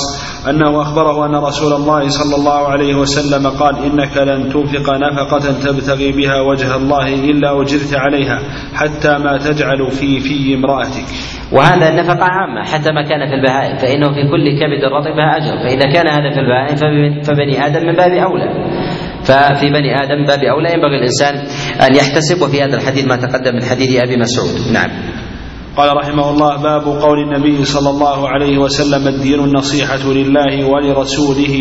أنه أخبره أن رسول الله صلى الله عليه وسلم قال إنك لن تنفق نفقة تبتغي بها وجه الله إلا أجرت عليها حتى ما تجعل في في امرأتك. وهذا النفقة عامة حتى ما كان في البهائم فإنه في كل كبد رطبها أجر فإذا كان هذا في البهائم فبني آدم من باب أولى. ففي بني آدم باب أولى ينبغي الإنسان أن يحتسب وفي هذا الحديث ما تقدم من حديث أبي مسعود. نعم. قال رحمه الله باب قول النبي صلى الله عليه وسلم الدين النصيحة لله ولرسوله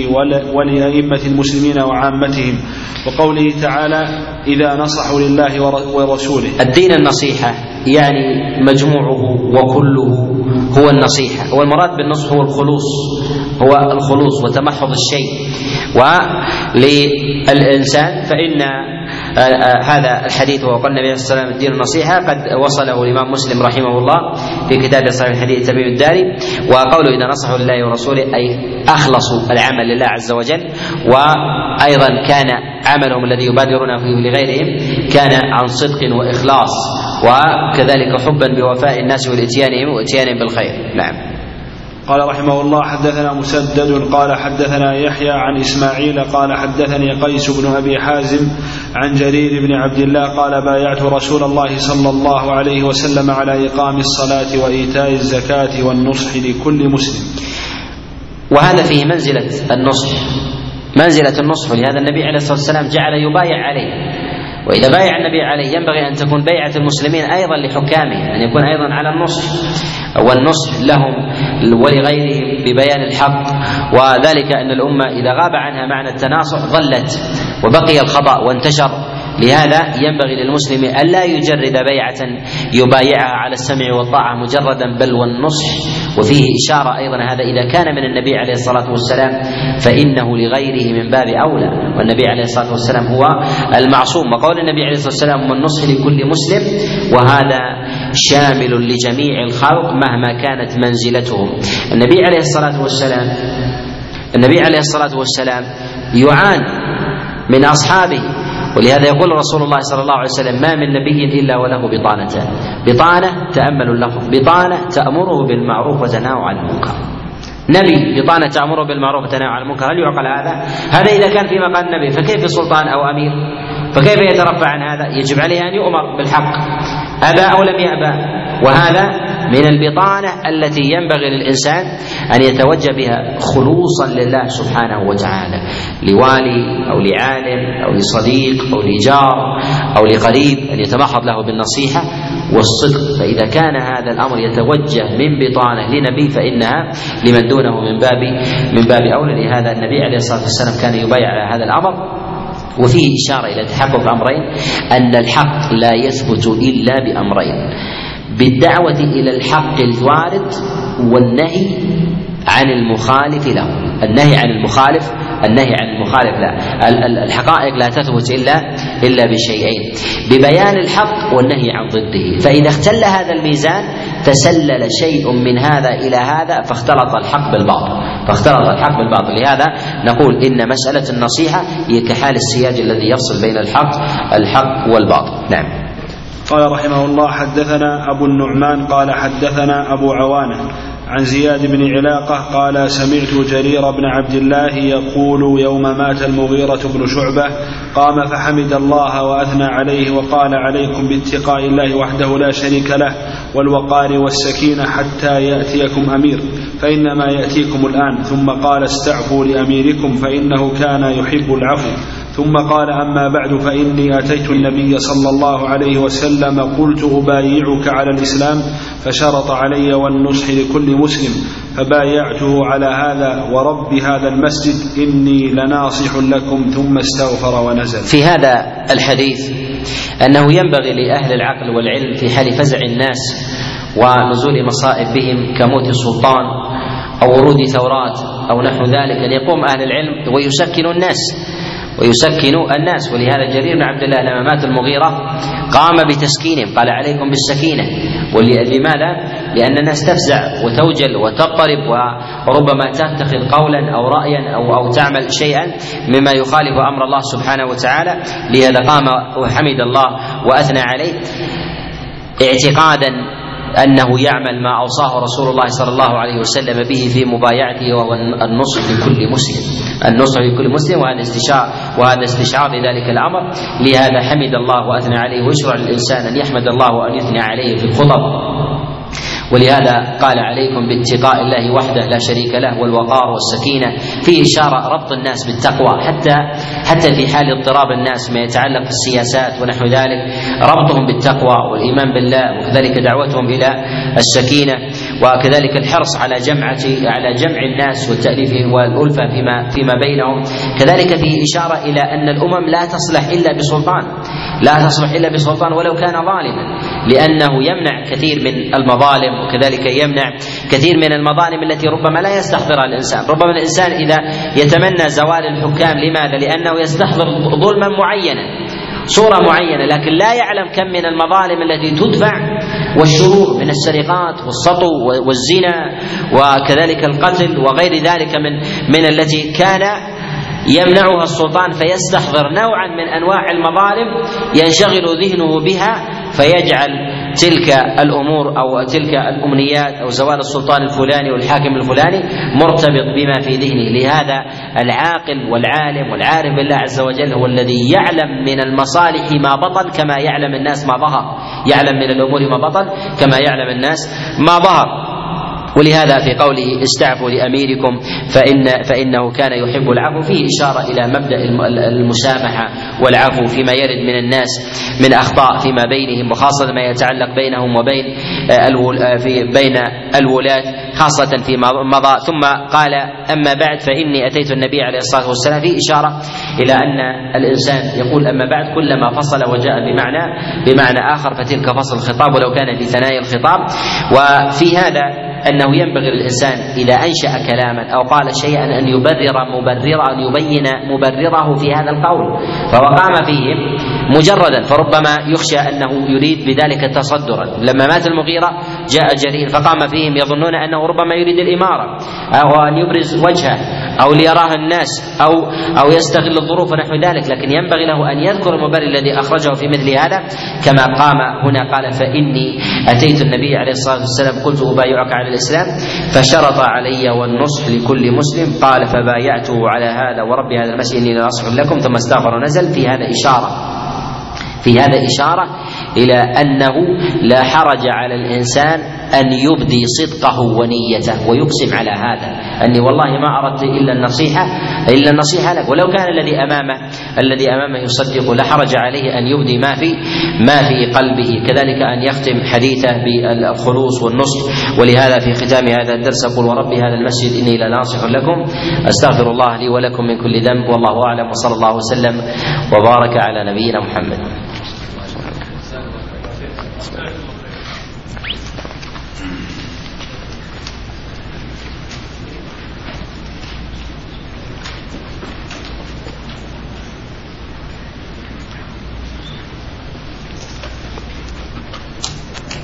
ولأئمة المسلمين وعامتهم. وقوله تعالى إذا نصحوا لله ورسوله. الدين النصيحة يعني مجموعه وكله هو النصيحة. والمراد بالنصح هو الخلوص. هو الخلوص وتمحض الشيء. وللإنسان فإن هذا الحديث وقال النبي عليه وسلم الدين النصيحة قد وصله الإمام مسلم رحمه الله في كتاب صحيح الحديث تميم الداري وقوله إذا نصحوا لله ورسوله أي أخلصوا العمل لله عز وجل وأيضا كان عملهم الذي يبادرون فيه لغيرهم كان عن صدق وإخلاص وكذلك حبا بوفاء الناس والإتيانهم وإتيانهم بالخير. نعم. قال رحمه الله حدثنا مسدد قال حدثنا يحيى عن إسماعيل قال حدثني قيس بن أبي حازم عن جرير بن عبد الله قال بايعت رسول الله صلى الله عليه وسلم على إقام الصلاة وإيتاء الزكاة والنصح لكل مسلم. وهذا فيه منزلة النصح. منزلة النصح. لهذا النبي عليه الصلاة والسلام جعل يبايع عليه. وإذا بايع النبي عليه ينبغي أن تكون بيعة المسلمين أيضا لحكامه أن يكون أيضا على النصح والنصح لهم ولغيرهم ببيان الحق. وذلك أن الأمة إذا غاب عنها معنى التناصح ظلت وبقي الخطأ وانتشر. لهذا ينبغي للمسلم ألا يجرد بيعة يبايعها على السمع والطاعة مجردا بل والنصح. وفيه إشارة أيضا هذا إذا كان من النبي عليه الصلاة والسلام فإنه لغيره من باب أولى. والنبي عليه الصلاة والسلام هو المعصوم. وقول النبي عليه الصلاة والسلام والنصح لكل مسلم وهذا شامل لجميع الخلق مهما كانت منزلتهم. النبي عليه الصلاة والسلام النبي عليه الصلاة والسلام يعان من أصحابه ولهذا يقول رسول الله صلى الله عليه وسلم ما من نبي إلا وله بطانتان بطانة تاملوا اللفظ بطانة تأمره بالمعروف وتنهى عن المنكر نبي بطانة تأمره بالمعروف وتنهى عن المنكر هل يعقل هذا؟ هذا إذا كان في مقام النبي فكيف سلطان أو أمير؟ فكيف يترفع عن هذا؟ يجب عليه أن يؤمر بالحق ابى أو لم يأبى وهذا من البطانة التي ينبغي للإنسان أن يتوجه بها خلوصا لله سبحانه وتعالى لوالي أو لعالم أو لصديق أو لجار أو لقريب أن يتمحض له بالنصيحة والصدق. فإذا كان هذا الأمر يتوجه من بطانة لنبي فإنها لمن دونه من باب من باب أولى. لهذا النبي عليه الصلاة والسلام كان يبايع على هذا الأمر. وفيه إشارة إلى تحقق أمرين أن الحق لا يثبت إلا بأمرين. بالدعوة إلى الحق الوارد والنهي عن المخالف له. النهي عن المخالف النهي عن المخالف لا. الحقائق لا تثبت إلا إلا بشيئين. ببيان الحق والنهي عن ضده. فإذا اختل هذا الميزان تسلل شيء من هذا إلى هذا فاختلط الحق بالباطل. فاختلط الحق بالباطل. لهذا نقول إن مسألة النصيحة هي كحال السياج الذي يفصل بين الحق الحق والباطل. نعم. قال رحمه الله حدثنا أبو النعمان قال حدثنا أبو عوانة عن زياد بن علاقة قال سمعت جرير بن عبد الله يقول يوم مات المغيرة بن شعبة قام فحمد الله وأثنى عليه وقال عليكم باتقاء الله وحده لا شريك له والوقار والسكينة حتى يأتيكم أمير فإنما يأتيكم الآن ثم قال استعفوا لأميركم فإنه كان يحب العفو. ثم قال أما بعد فإني أتيت النبي صلى الله عليه وسلم قلت أبايعك على الإسلام فشرط علي والنصح لكل مسلم فبايعته على هذا ورب هذا المسجد إني لناصح لكم ثم استغفر ونزل. في هذا الحديث أنه ينبغي لأهل العقل والعلم في حال فزع الناس ونزول مصائب بهم كموت السلطان أو ورود ثورات أو نحو ذلك أن يقوم أهل العلم ويسكنوا الناس. ويسكن الناس. ولهذا جرير بن عبد الله لما مات المغيرة قام بتسكينهم قال عليكم بالسكينة. لماذا؟ لأن الناس تفزع وتوجل وتضطرب وربما تتخذ قولا أو رأيا أو أو تعمل شيئا مما يخالف أمر الله سبحانه وتعالى. لهذا قام وحمد الله وأثنى عليه اعتقادا أنه يعمل ما أوصاه رسول الله صلى الله عليه وسلم به في مبايعته وهو النصح لكل مسلم. النصح لكل مسلم وهذا استشعار وهذا استشعار لذلك الأمر. لهذا حمد الله وأثنى عليه ويشرع للانسان أن يحمد الله وأن يثني عليه في الخطب. ولهذا قال عليكم باتقاء الله وحده لا شريك له والوقار والسكينة. فيه إشارة ربط الناس بالتقوى. حتى حتى في حال اضطراب الناس ما يتعلق بالسياسات ونحو ذلك ربطهم بالتقوى والإيمان بالله وكذلك دعوتهم إلى السكينة وكذلك الحرص على جمعة على جمع الناس والتأليف والألفة فيما فيما بينهم. كذلك فيه إشارة إلى أن الأمم لا تصلح إلا بسلطان. لا تصلح إلا بسلطان ولو كان ظالما لأنه يمنع كثير من المظالم وكذلك يمنع كثير من المظالم التي ربما لا يستحضرها الإنسان ربما الإنسان إذا يتمنى زوال الحكام لماذا؟ لأنه يستحضر ظلما معينا صورة معينة لكن لا يعلم كم من المظالم التي تدفع والشرور من السرقات والسطو والزنا وكذلك القتل وغير ذلك من من التي كان يمنعها السلطان فيستحضر نوعا من أنواع المظالم ينشغل ذهنه بها فيجعل تلك الأمور أو تلك الأمنيات أو زوال السلطان الفلاني والحاكم الفلاني مرتبط بما في ذهنه. لهذا العاقل والعالم والعارف بالله عز وجل هو الذي يعلم من المصالح ما بطل كما يعلم الناس ما ظهر. يعلم من الأمور ما بطل كما يعلم الناس ما ظهر. ولهذا في قوله استعفوا لأميركم فان فإنه كان يحب العفو. فيه إشارة إلى مبدأ المسامحة والعفو فيما يرد من الناس من أخطاء فيما بينهم وخاصة ما يتعلق بينهم وبين آه، في بين الولاة خاصة فيما مضى. ثم قال أما بعد فإني أتيت النبي عليه الصلاة والسلام. في إشارة إلى أن الإنسان يقول أما بعد كلما فصل وجاء بمعنى بمعنى آخر فتلك فصل الخطاب ولو كان في ثنايا الخطاب. وفي هذا أنه ينبغي للإنسان إذا أنشأ كلاما أو قال شيئا أن يبرر مبررا أن يبين مبرره في هذا القول. فوقام فيهم مجردا فربما يخشى أنه يريد بذلك تصدرا. لما مات المغيرة جاء جرير فقام فيهم يظنون أنه ربما يريد الإمارة أو أن يبرز وجهه أو ليراه الناس أو أو يستغل الظروف ونحو ذلك. لكن ينبغي له أن يذكر المبرر الذي أخرجه في مثل هذا. كما قام هنا قال فإني أتيت النبي عليه الصلاة والسلام قلت أبايعك على الإسلام فشرط علي والنصح لكل مسلم. قال فبايعته على هذا ورب هذا المسجد إني لنصح لكم. ثم استغفر ونزل. في هذا إشارة في هذا إشارة إلى أنه لا حرج على الإنسان أن يبدي صدقه ونيته ويقسم على هذا. أني والله ما أردت إلا النصيحة إلا النصيحة لك. ولو كان الذي أمامه الذي أمامه يصدق لا حرج عليه أن يبدي ما في ما في قلبه. كذلك أن يختم حديثه بالخلوص والنصح. ولهذا في ختام هذا الدرس أقول وربي هذا المسجد إني لناصح لكم. أستغفر الله لي ولكم من كل ذنب والله أعلم. وصلى الله وسلم وبارك على نبينا محمد.